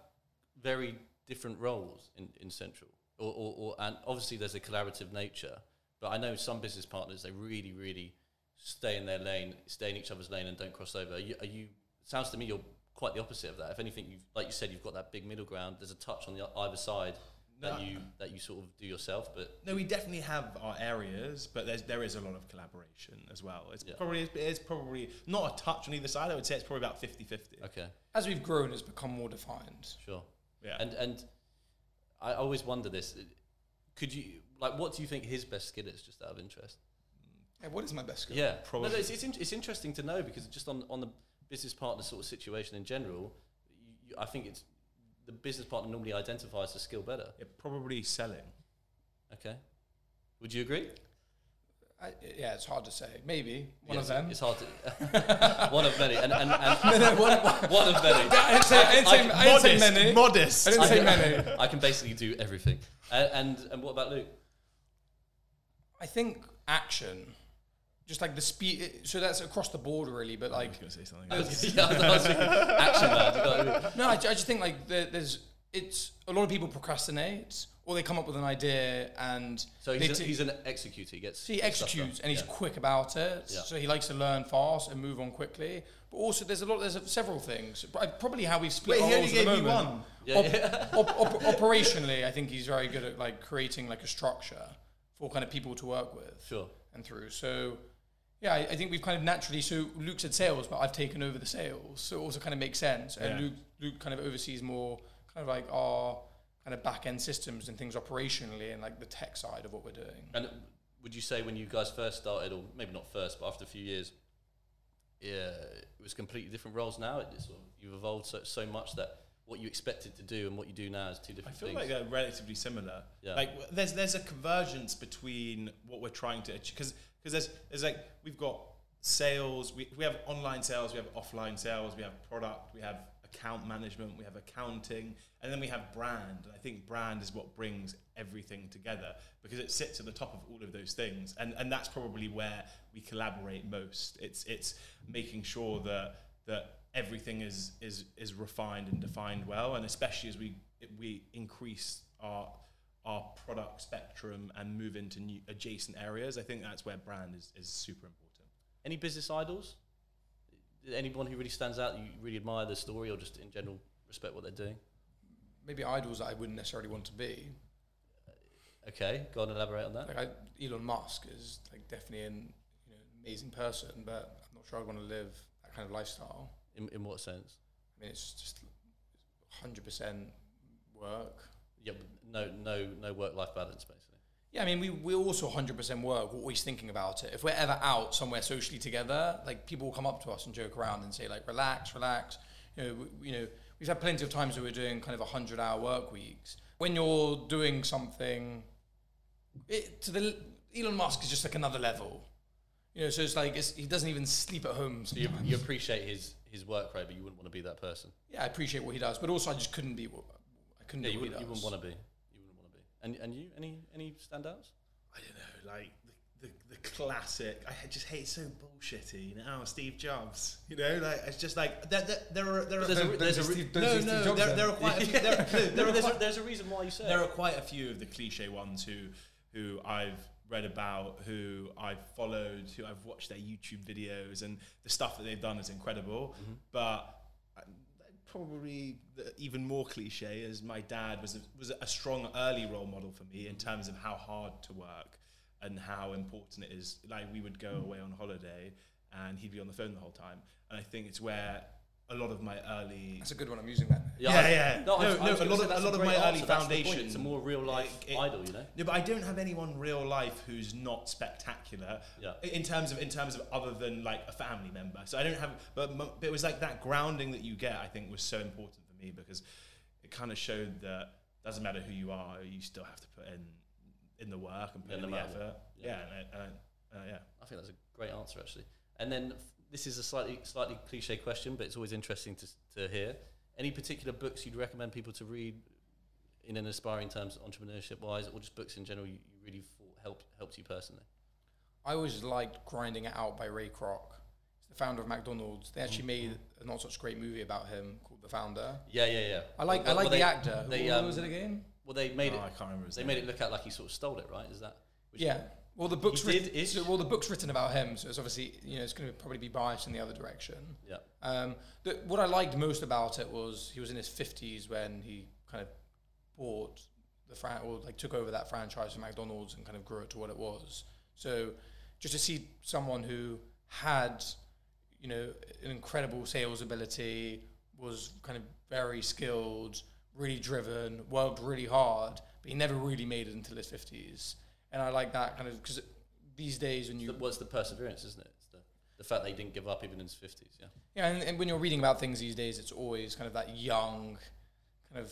very different roles in, in Central? Or, or, or, and obviously there's a collaborative nature, but I know some business partners, they really, really stay in their lane, stay in each other's lane and don't cross over. Are you, are you sounds to me you're quite the opposite of that. If anything, you've, like you said, you've got that big middle ground. There's a touch on the either side that you that you sort of do yourself, but No, we definitely have our areas, but there's, there is a lot of collaboration as well. It's Yeah. probably it is probably not a touch on either side. I would say it's probably about 50-50. okay, As we've grown, it's become more defined. sure. Yeah. And and I always wonder this: could you like what do you think his best skill is? Just out of interest. Yeah, what is my best skill? Yeah, Probably. No, no, it's, it's, in, it's interesting to know because just on, on the business partner sort of situation in general, you, you, I think it's the business partner normally identifies the skill better. Yeah, probably selling. Okay, Would you agree? I, yeah, it's hard to say. Maybe one Yes, of them. It's hard to. (laughs) one of many, and, and, and (laughs) no, no, one, one, one of many. I didn't say, I didn't say, I didn't say modest, many. modest. I didn't say I- many. I can basically do everything. And, and and what about Luke? I think action, just like the speed. So that's across the board, really. But I like, was going to say something. (laughs) I else. was, yeah, I was thinking, action man. No, I, I just think like there, there's. It's a lot of people procrastinate, or they come up with an idea and so he's, a, t- he's an executor. He gets. So he executes and he's Yeah. quick about it. Yeah. So he likes to learn fast and move on quickly. But also, there's a lot. There's several things. But uh, Probably how we've split Wait, our he roles only at the gave you moment. one. Yeah, Op- yeah. (laughs) op- op- operationally, I think he's very good at like creating like a structure for kind of people to work with Sure. and through. So yeah, I, I think we've kind of naturally. So Luke said sales, but I've taken over the sales, so it also kind of makes sense. And Yeah. Luke Luke kind of oversees more kind of like our kind of back end systems and things operationally and like the tech side of what we're doing. And would you say when you guys first started, or maybe not first, but after a few years, yeah, it was completely different roles now? It sort of, you've evolved so, so much that what you expected to do and what you do now is two different things. I feel things. like they're relatively similar. Yeah. Like w- there's there's a convergence between what we're trying to achieve because because there's there's like we've got sales, we, we have online sales, we have offline sales, we have product, we have account management, we have accounting, and then we have brand. And I think brand is what brings everything together because it sits at the top of all of those things, and and that's probably where we collaborate most. It's it's making sure that that everything is is is refined and defined well, and especially as we we increase our our product spectrum and move into new adjacent areas, I think that's where brand is, is super important. Any business idols? Anyone who really stands out, you really admire the story, or just in general respect what they're doing? Maybe idols that I wouldn't necessarily want to be. Okay, go on, elaborate on that. Like I, Elon Musk is like definitely an you know, amazing person, but I'm not sure I'd want to live that kind of lifestyle. In, in what sense? I mean, it's just 100% work. Yeah, but no, no, no work-life balance, basically. Yeah, I mean, we, we also 100% work. We're always thinking about it. If we're ever out somewhere socially together, like people will come up to us and joke around and say, like, relax, relax. You know, we, you know, we've had plenty of times where we're doing kind of 100 hour work weeks. When you're doing something, it, to the Elon Musk is just like another level. You know, so it's like it's, he doesn't even sleep at home. So you, you appreciate his his work right? but you wouldn't want to be that person. yeah, I appreciate what he does, but also I just couldn't be. What, I couldn't Yeah, do you he you wouldn't want to be. You wouldn't want to be. And and you, any any standouts? I don't know, like the, the, the classic. I just hate so bullshitty. You know, Steve Jobs. You know, like it's just like there, there, there are there are There's a- Don't- there's a Steve- no no there, there are quite a few. There, (laughs) no, there, No, are there's, quite, a, there's a reason why you say there are quite a few of the cliche ones who who I've read about, who I've followed, who I've watched their YouTube videos, and the stuff that they've done is incredible. Mm-hmm. But probably even more cliche is my dad was a, was a strong early role model for me in terms of how hard to work and how important it is. Like we would go hmm. away on holiday and he'd be on the phone the whole time, and I think it's where a lot of my early That's a good one. I'm using that. Yeah, I- yeah. No, I No, no, a lot of- a lot of my early answer, that's foundation- It's a more real life It- it- idol, you know. No, but I don't have anyone real life who's not spectacular. Yeah. In terms of in terms of other than like a family member. So I don't have, but, but it was like that grounding that you get. I think was so important for me because it kind of showed that doesn't matter who you are, you still have to put in in the work and put Yeah, in no the effort. what. Yeah, Yeah. and, I- and I- uh, yeah. I think that's a great answer actually. And then f- this is a slightly slightly cliche question, but it's always interesting to to hear. Any particular books you'd recommend people to read in an aspiring terms, entrepreneurship wise, or just books in general you, you really thought helped helped you personally? I always liked Grinding It Out by Ray Kroc. He's the founder of McDonald's. They actually made a not such great movie about him called The Founder. Yeah, yeah, yeah. I like I like well, the they, actor. they, Who um, was it again? Well, they made Oh, it. I can't remember. His They name. made it look out like he sort of stole it, right? Is that? which- yeah. Well, the book's He written. did ish. So, well, the book's written about him, so it's obviously you know it's going to probably be biased in the other direction. Yeah. Um, the, what I liked most about it was he was in his fifties when he kind of bought the fran- or like took over that franchise from McDonald's and kind of grew it to what it was. So just to see someone who had, you know, an incredible sales ability, was kind of very skilled, really driven, worked really hard, but he never really made it until his fifties. And I like that kind of because these days when you What's the perseverance, isn't it? It's the, the fact that he didn't give up even in his fifties. Yeah. Yeah, and, and when you're reading about things these days, it's always kind of that young, kind of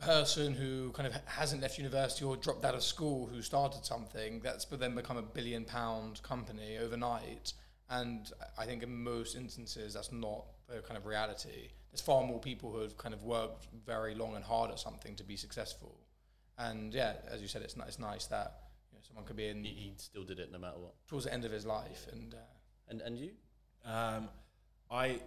person who kind of hasn't left university or dropped out of school who started something that's but then become a billion pound company overnight. And I think in most instances that's not the kind of reality. There's far more people who have kind of worked very long and hard at something to be successful. And yeah, as you said, it's, ni- it's nice that you know, someone could be in He, he still did it no matter what. towards the end of his life. And uh, And and you? Um, I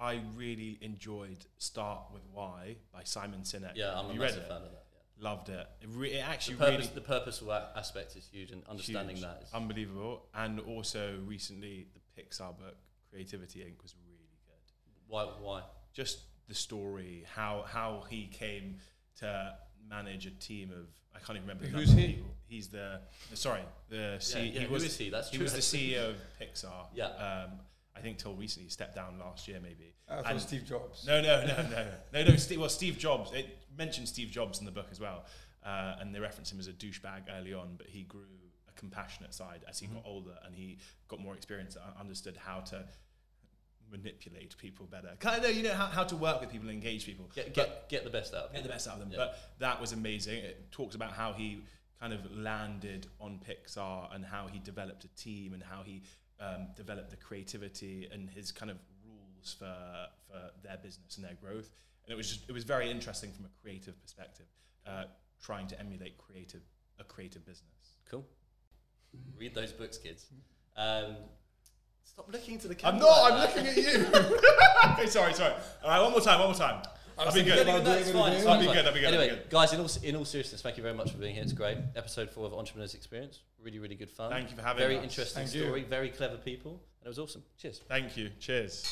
I really enjoyed Start with Why by Simon Sinek. Yeah, I'm Have a massive fan of that. Yeah. Loved it. It, re- it actually The, purpose, really the purposeful aspect is huge, and understanding huge, that is unbelievable. And also recently, the Pixar book Creativity Inc. was really good. why why. Just the story, how how he came to manage a team of I can't even remember. the Who's he? people. He's the, the sorry the C, yeah, he who was is he? That's he true, was the. CEO of Pixar. Yeah. Um, I think till recently, he stepped down last year maybe. uh, And- Steve Jobs. No, no, no, no, no, no. Steve, well, Steve Jobs. It mentioned Steve Jobs in the book as well, uh, and they reference him as a douchebag early on, but he grew a compassionate side as he got older and he got more experience and understood how to manipulate people better. Kind of, you know, how, how to work with people engage people. Get get get the best out of get the best out of them. Yeah. But that was amazing. It talks about how he kind of landed on Pixar and how he developed a team and how he um, developed the creativity and his kind of rules for for their business and their growth. And it was just it was very interesting from a creative perspective, uh, trying to emulate creative a creative business. Cool. Read those books, kids. Um, stop looking to the camera. I'm not. like I'm that. looking at you. (laughs) Okay, sorry, sorry. All right, one more time. One more time. I That'll be good. about No, no, it's doing it fine, it's again. fine, That'd be good, fine. that'd be good, Anyway, that'd be good. guys, in all, in all seriousness, thank you very much for being here. It's great. Episode four of Entrepreneurs Experience. Really, really good fun. Thank you for having me. Very us. interesting Thank you. story. Very clever people. And it was awesome. Cheers. Thank you. Cheers.